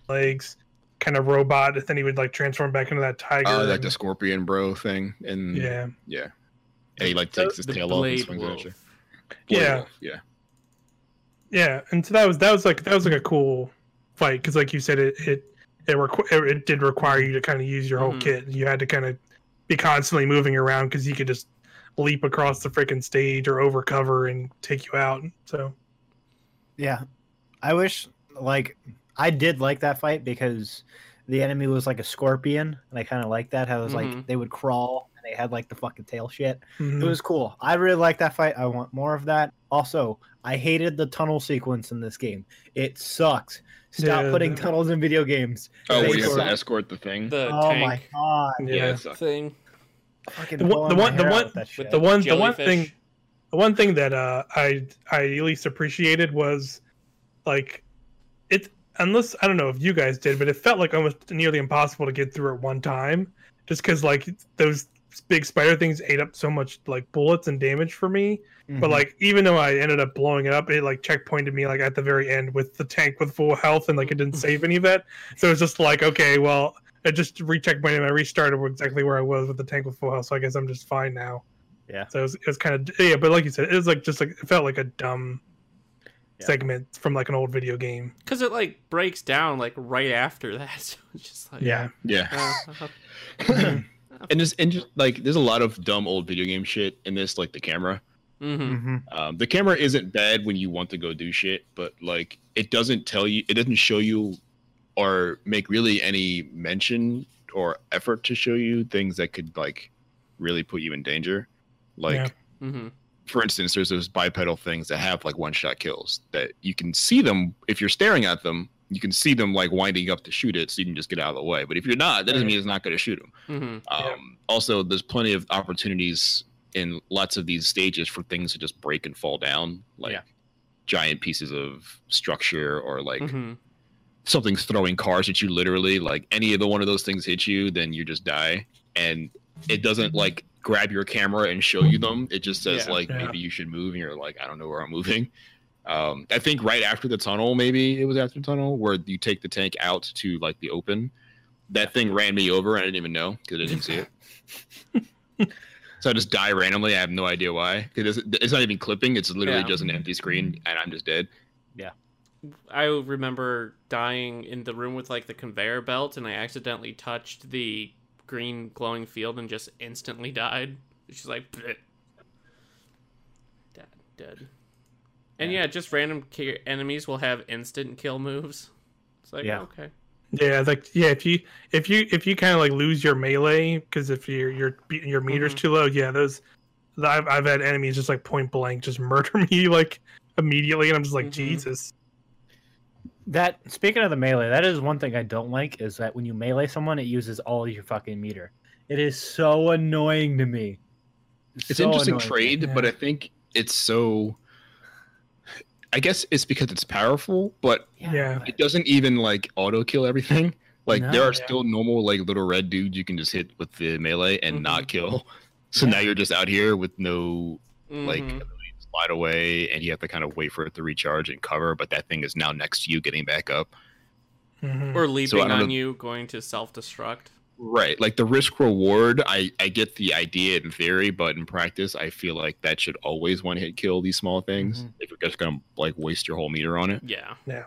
legs kind of robot, and then he would like transform back into that tiger. Oh, like and- the Scorpion Bro thing, and yeah, yeah, and he like takes his the tail off and Blade swings at you. Blade Yeah. Wolf, yeah. yeah, and so that was that was like that was like a cool fight because like you said it it it, requ- it it did require you to kind of use your whole Mhm. kit. You had to kind of be constantly moving around because you could just leap across the freaking stage or over cover and take you out. So Yeah. I wish like I did like that fight because the enemy was like a scorpion and I kind of liked that how it was Mhm. like they would crawl and they had like the fucking tail shit. mhm. It was cool. I really like that fight. I want more of that. Also, I hated the tunnel sequence in this game. It sucks. Stop Yeah, putting the- tunnels in video games. Oh, They where have to escort the thing. the oh tank my god. yeah. yeah, thing Fucking The one- the one- the one- with that with shit. the one the one thing the one thing that uh i i at least appreciated was like it unless i don't know if you guys did but it felt like almost nearly impossible to get through at one time just because like those big spider things ate up so much like bullets and damage for me but Mhm. like even though i ended up blowing it up it like checkpointed me like at the very end with the tank with full health and like it didn't save any of that so it's just like okay well I just recheckpointed and i restarted exactly where i was with the tank with full health so i guess i'm just fine now Yeah. so it was, it was kind of yeah, but like you said, it was like just like it felt like a dumb Yeah. segment from like an old video game. because it like breaks down like right after that. (laughs) So it's just like Yeah, Yeah. (laughs) uh, and just and just like there's a lot of dumb old video game shit in this, like the camera. hmm Mhm. Um, the camera isn't bad when you want to go do shit, but like it doesn't tell you, it doesn't show you, or make really any mention or effort to show you things that could like really put you in danger. Like Yeah. hmm for instance, there's those bipedal things that have like one shot kills that you can see them if you're staring at them. You can see them like winding up to shoot it, so you can just get out of the way. But if you're not, that doesn't mean it's not going to shoot them. hmm Um, Also, there's plenty of opportunities in lots of these stages for things to just break and fall down, like Yeah. giant pieces of structure or like hmm something's throwing cars at you. Literally, like any of the one of those things hit you, then you just die. And it doesn't like grab your camera and show you them. It just says Yeah. like Yeah. maybe you should move, and you're like, I don't know where I'm moving. Um, I think right after the tunnel, maybe it was after the tunnel where you take the tank out to like the open. That thing ran me over, and I didn't even know because I didn't see it. (laughs) so I just die randomly. I have no idea why. Because it's, it's not even clipping. It's literally Yeah. just an empty screen, and I'm just dead. Yeah. I remember dying in the room with like the conveyor belt, and I accidentally touched the green glowing field and just instantly died. She's like, Bleh. dead, dead. And yeah, just random ki- enemies will have instant kill moves. It's like, Yeah. okay, yeah, like yeah. If you if you if you kind of like lose your melee because if your your your meter's Mhm. too low, yeah, those I've I've had enemies just like point blank just (laughs) murder me like immediately, and I'm just like, Mhm. Jesus. That speaking of the melee, that is one thing I don't like is that when you melee someone, it uses all your fucking meter. It is so annoying to me. It's So interesting trade, Yeah. but I think it's so. I guess it's because it's powerful, but Yeah. it doesn't even like auto kill everything. Like No. there are Yeah. still normal like little red dudes you can just hit with the melee and Mhm. not kill. (laughs) So Yeah. now you're just out here with no like Ability to slide away, and you have to kind of wait for it to recharge and cover. But that thing is now next to you, getting back up. Mhm. or leaping don't on know- you, going to self destruct. Right, like the risk reward. I I get the idea in theory, but in practice, I feel like that should always one hit kill these small things. Mhm. If you're just gonna like waste your whole meter on it. Yeah. Yeah.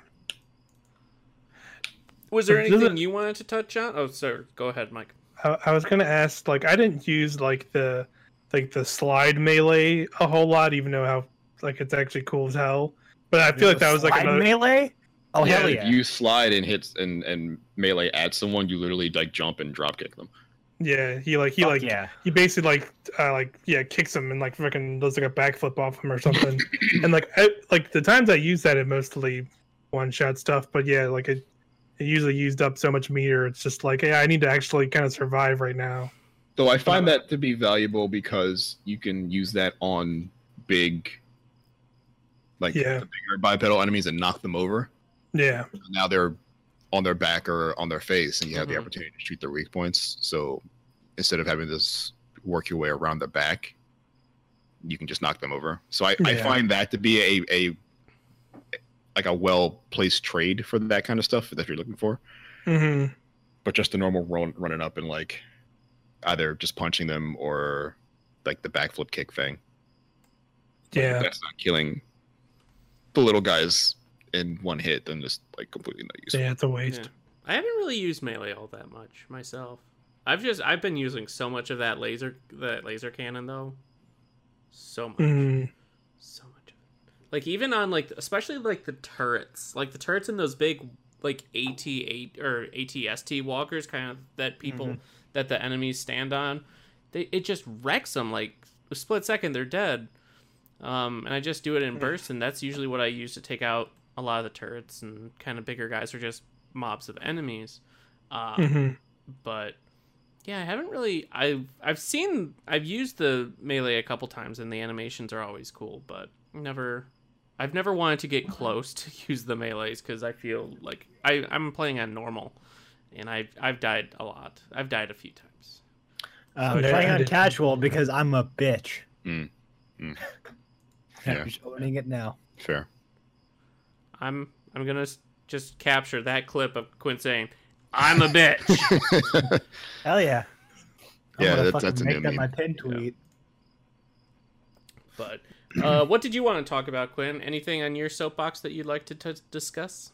Was there anything you wanted to touch on? Oh, sir, go ahead, Mike. I, I was gonna ask, like, I didn't use like the like the slide melee a whole lot, even though how like it's actually cool as hell. But I feel like that was like Slide another. melee. Oh yeah, hell yeah! if you slide and hit and and melee at someone, you literally like jump and drop kick them. Yeah, he like he Fuck like yeah. he basically like uh, like yeah kicks him and like fucking does like a backflip off him or something. (coughs) and like I, like the times I use that, it mostly one shot stuff. But yeah, like it it usually used up so much meter. It's just like yeah, I need to actually kind of survive right now. So I find that to be valuable because you can use that on big, like Yeah. the bigger bipedal enemies and knock them over. Yeah, Now they're on their back or on their face, and you have Mhm. the opportunity to shoot their weak points. So instead of having this work your way around the back, you can just knock them over. So I, I find that to be a, a like a well placed trade for that kind of stuff that you're looking for. hmm But just the normal run, running up and like either just punching them or like the backflip kick thing. yeah. That's not killing the little guys in one hit, then just like completely not useful. Yeah, it's a waste. Yeah. I haven't really used melee all that much myself. I've just I've been using so much of that laser that laser cannon though. So much. Mhm. So much of it. Like even on like especially like the turrets. Like the turrets in those big like AT-AT or ATST walkers kind of that people Mhm. That the enemies stand on. They it just wrecks them like a split second they're dead. Um, and I just do it in bursts, and that's usually what I use to take out a lot of the turrets and kind of bigger guys are just mobs of enemies. Um, Mhm. but yeah, I haven't really. I've I've seen I've used the melee a couple times, and the animations are always cool. But never, I've never wanted to get close to (laughs) use the melees because I feel like I I'm playing on normal, and I've I've died a lot. I've died a few times. I'm Yeah, playing on did. casual because I'm a bitch. Mm. Mm. (laughs) I'm Yeah. just owning it now. Fair. I'm I'm gonna just capture that clip of Quinn saying, "I'm a bitch." (laughs) Hell yeah. I'm Yeah, gonna that's- fucking that's a make new that meme. my pin tweet. but uh, what did you want to talk about, Quinn? Anything on your soapbox that you'd like to t- discuss?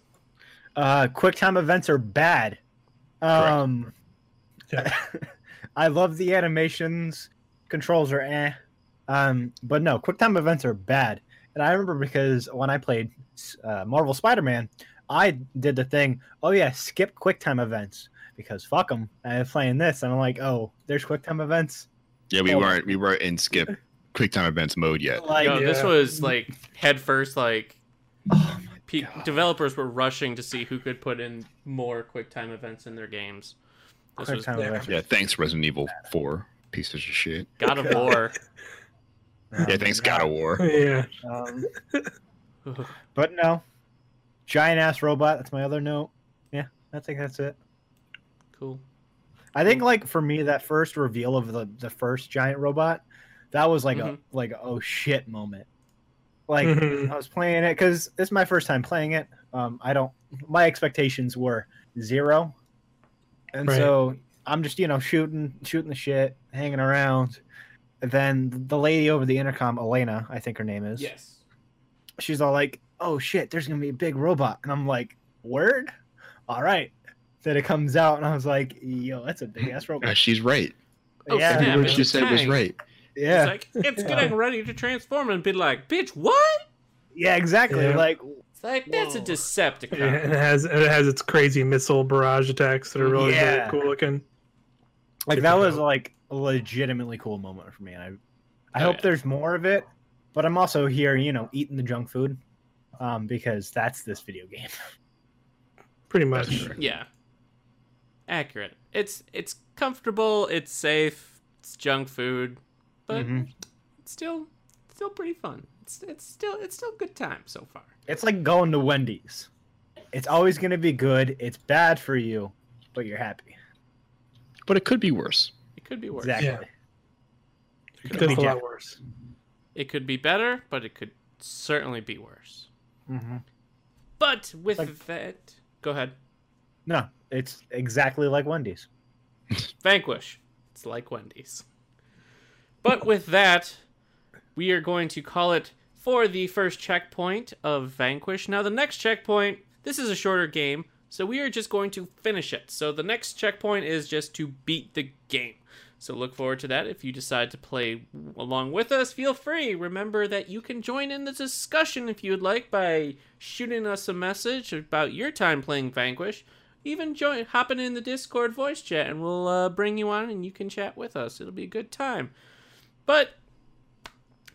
Uh, quick time events are bad. Um, Yeah. (laughs) I love the animations. Controls are eh. Um, but no, QuickTime events are bad. And I remember because when I played uh, Marvel Spider-Man, I did the thing. Oh yeah, skip QuickTime events because fuck them. I was playing this, and I'm like, oh, there's QuickTime events. Yeah, we Oh. weren't we weren't in skip (laughs) quick time events mode yet. Like, Yo, this was like head first. Like oh my pe- developers were rushing to see who could put in more quick time events in their games. This was time yeah. events. Yeah, thanks Resident Evil Four pieces of shit. God of (laughs) War. Oh Yeah, thanks God. God of War. (laughs) Yeah. Um, (laughs) but no, giant ass robot. That's my other note. Yeah, I think that's it. cool. I think like for me, that first reveal of the the first giant robot, that was like Mhm. a like a, oh shit moment. Like Mhm. I was playing it because it's my first time playing it. Um, I don't. My expectations were zero, and Right. so I'm just you know shooting shooting the shit, hanging around. And then the lady over the intercom, Elena, I think her name is. Yes. she's all like, "Oh shit, there's gonna be a big robot," and I'm like, "Word, all right." Then it comes out, and I was like, "Yo, that's a big ass Uh, robot." she's right. Oh, yeah, snap, Everyone she said was right. Yeah, It's like it's Yeah. getting ready to transform and be like, bitch, what? yeah, exactly. Yeah. Like, It's like that's a Whoa. Decepticon. Yeah, and it has it has its crazy missile barrage attacks that are really, Yeah. really cool looking. like Super that was dope. like a legitimately cool moment for me. And I, I Oh, hope yeah. there's more of it. but I'm also here, you know, eating the junk food, um, because that's this video game. (laughs) Pretty much. Yeah. Accurate. It's it's comfortable, it's safe, it's junk food, but Mhm. it's still still pretty fun. It's it's still it's still a good time so far. It's like going to Wendy's. It's always gonna be good. It's bad for you, but you're happy. But it could be worse. It could be worse. Exactly. Yeah. It It could be a lot worse. It could be better, but it could certainly be worse. hmm But with Like- that, go ahead. No, it's exactly like Wendy's. Vanquish. It's like Wendy's. But with that, we are going to call it for the first checkpoint of Vanquish. Now, the next checkpoint, this is a shorter game, so we are just going to finish it. So, the next checkpoint is just to beat the game. So, look forward to that. If you decide to play along with us, feel free. Remember that you can join in the discussion if you would like by shooting us a message about your time playing Vanquish even join hopping in the discord voice chat and we'll uh, bring you on and you can chat with us it'll be a good time but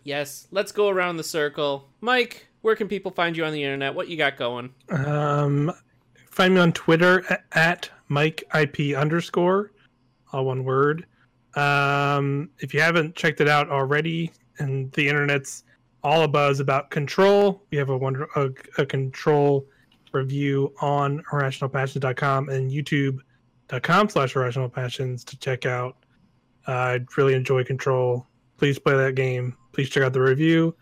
yes let's go around the circle mike where can people find you on the internet what you got going Um, find me on Twitter at, at Mike IP underscore, all one word. Um, if you haven't checked it out already, and the internet's all a buzz about Control, we have a wonder a, a Control review on irrationalpassions.com and youtube.com slash irrationalpassions to check out. Uh, I'd really enjoy Control. Please play that game. Please check out the review.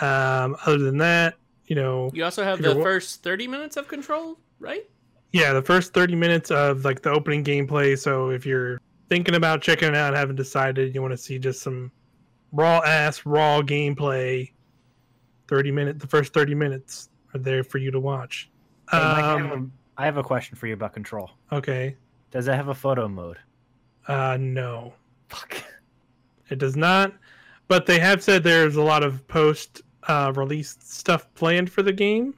Um, other than that, you know, you also have the first 30 minutes of control right yeah the first 30 minutes of like the opening gameplay so if you're thinking about checking it out and haven't decided you want to see just some raw ass raw gameplay 30 minute the first 30 minutes are there for you to watch Hey, Mike, I, have um, a, I have a question for you about Control. okay Does it have a photo mode? uh no Fuck. It does not but they have said there's a lot of post uh release stuff planned for the game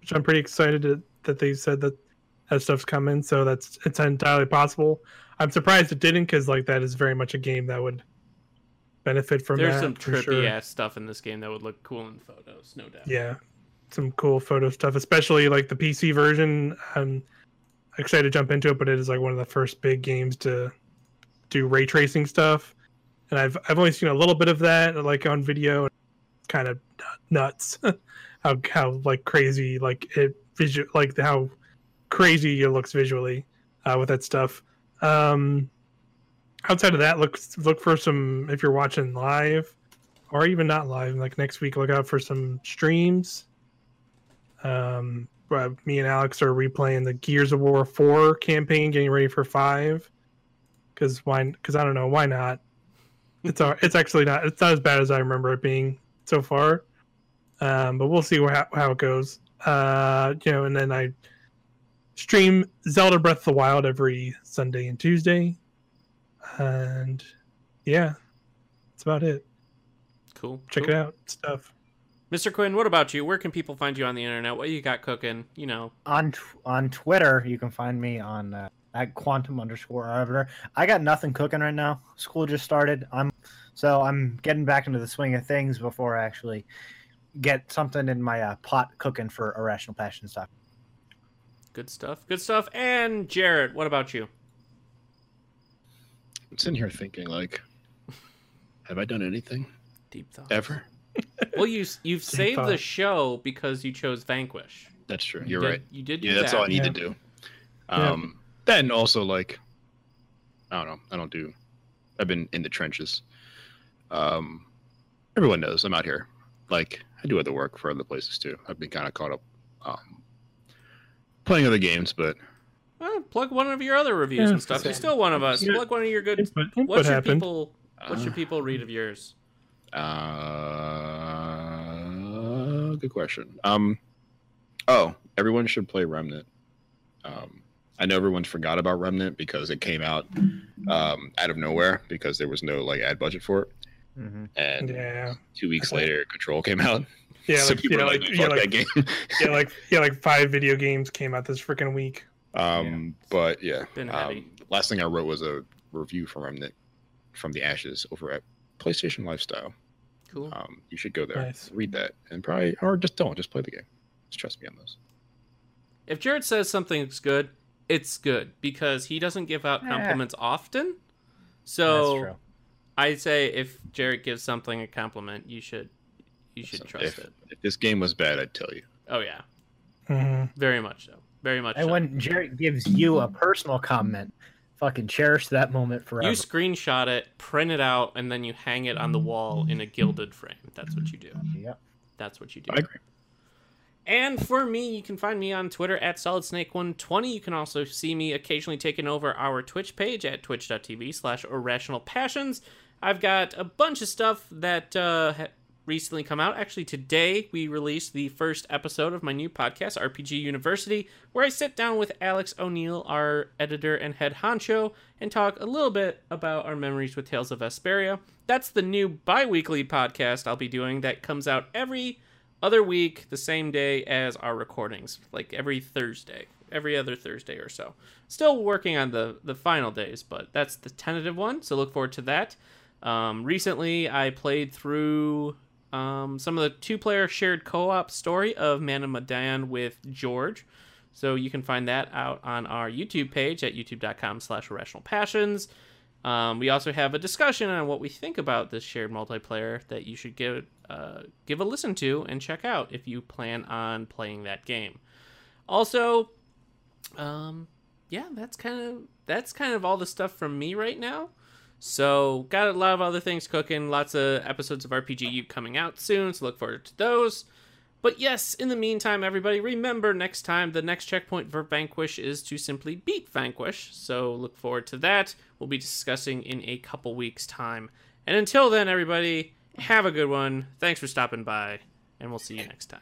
which i'm pretty excited to, that they said that that stuff's coming so that's it's entirely possible. I'm surprised it didn't because like that is very much a game that would benefit from there's that some trippy sure. ass stuff in this game that would look cool in photos no doubt. Yeah some cool photo stuff especially like the pc version. I'm excited to jump into it but it is like one of the first big games to do ray tracing stuff and i've i've only seen a little bit of that like on video kind of nuts. (laughs) How how like crazy like it visual like how crazy it looks visually uh, with that stuff. Um outside of that look look for some if you're watching live or even not live like next week look out for some streams. Um me and alex are replaying the gears of war 4 campaign getting ready for 5 because why because i don't know why not it's all, it's actually not it's not as bad as i remember it being so far. Um but we'll see where, how, how it goes. Uh you know and then i stream zelda breath of the wild every sunday and tuesday. And yeah that's about it. Cool check cool. it out stuff. Mr quinn what about you? Where can people find you on the internet? What you got cooking you know? On tw- on Twitter, you can find me on uh, at quantum underscore arbiter. I got nothing cooking right now. School just started. I'm so I'm getting back into the swing of things before I actually get something in my uh, pot cooking for irrational passion stuff. good stuff good stuff and jared what about you I'm sitting here thinking, like, have I done anything deep thoughts ever? (laughs) well you you've saved the show because you chose vanquish That's true. You You're did- right. you did do Yeah, that's that. all I need Yeah. to do. Yeah. Then also like, I don't know. I don't do. I've been in the trenches. Um, everyone knows I'm out here. Like I do other work for other places too. I've been kind of caught up, um, playing other games, but Well, plug one of your other reviews Yeah, and stuff. You're still one of us. Yeah. Plug one of your good. input, input What should happened people? What should uh, people read of yours? Uh, good question. Um, oh, everyone should play Remnant. Um, I know everyone forgot about Remnant because it came out um, out of nowhere because there was no like ad budget for it, Mm-hmm. and yeah two weeks Okay. later, Control came out. yeah (laughs) so like, people yeah, like, like, yeah, like that game." yeah, like yeah, like five video games came out this freaking week. um, but yeah, um, last thing I wrote was a review for Remnant from the Ashes over at PlayStation Lifestyle. Cool. Um, you should go there, Nice. read that, and probably or just don't just play the game. Just trust me on those. If Jared says something's good, it's good because he doesn't give out compliments often. So. I say if Jared gives something a compliment, you should you should So trust if, it. if this game was bad, I'd tell you. Oh yeah, Mhm. very much so. Very much. And so. when Jared gives you a personal comment, fucking cherish that moment forever. you screenshot it, print it out, and then you hang it on the wall in a gilded frame. That's what you do. Yep. That's what you do. I agree. And for me, you can find me on Twitter at SolidSnake120. You can also see me occasionally taking over our Twitch page at twitch.tv slash irrational passions. I've got a bunch of stuff that uh, recently come out. Actually, today we released the first episode of my new podcast, RPG University, where I sit down with Alex O'Neill, our editor and head honcho, and talk a little bit about our memories with Tales of Vesperia. That's the new bi weekly podcast I'll be doing that comes out every other week, the same day as our recordings, like every Thursday, every other Thursday or so. Still working on the the final days, but that's the tentative one. So look forward to that. Um, recently, I played through um, some of the two player shared co op story of Man of Medan with George. So you can find that out on our YouTube page at youtube.com slash irrational passions. Um, we also have a discussion on what we think about this shared multiplayer that you should give uh, give a listen to and check out if you plan on playing that game. Also, um, yeah, that's kind of that's kind of all the stuff from me right now. So got a lot of other things cooking, lots of episodes of RPGU coming out soon, so look forward to those. But yes, in the meantime, everybody, remember next time the next checkpoint for Vanquish is to simply beat Vanquish. So look forward to that. We'll be discussing in a couple weeks' time. And until then, everybody, have a good one. Thanks for stopping by, and we'll see you next time.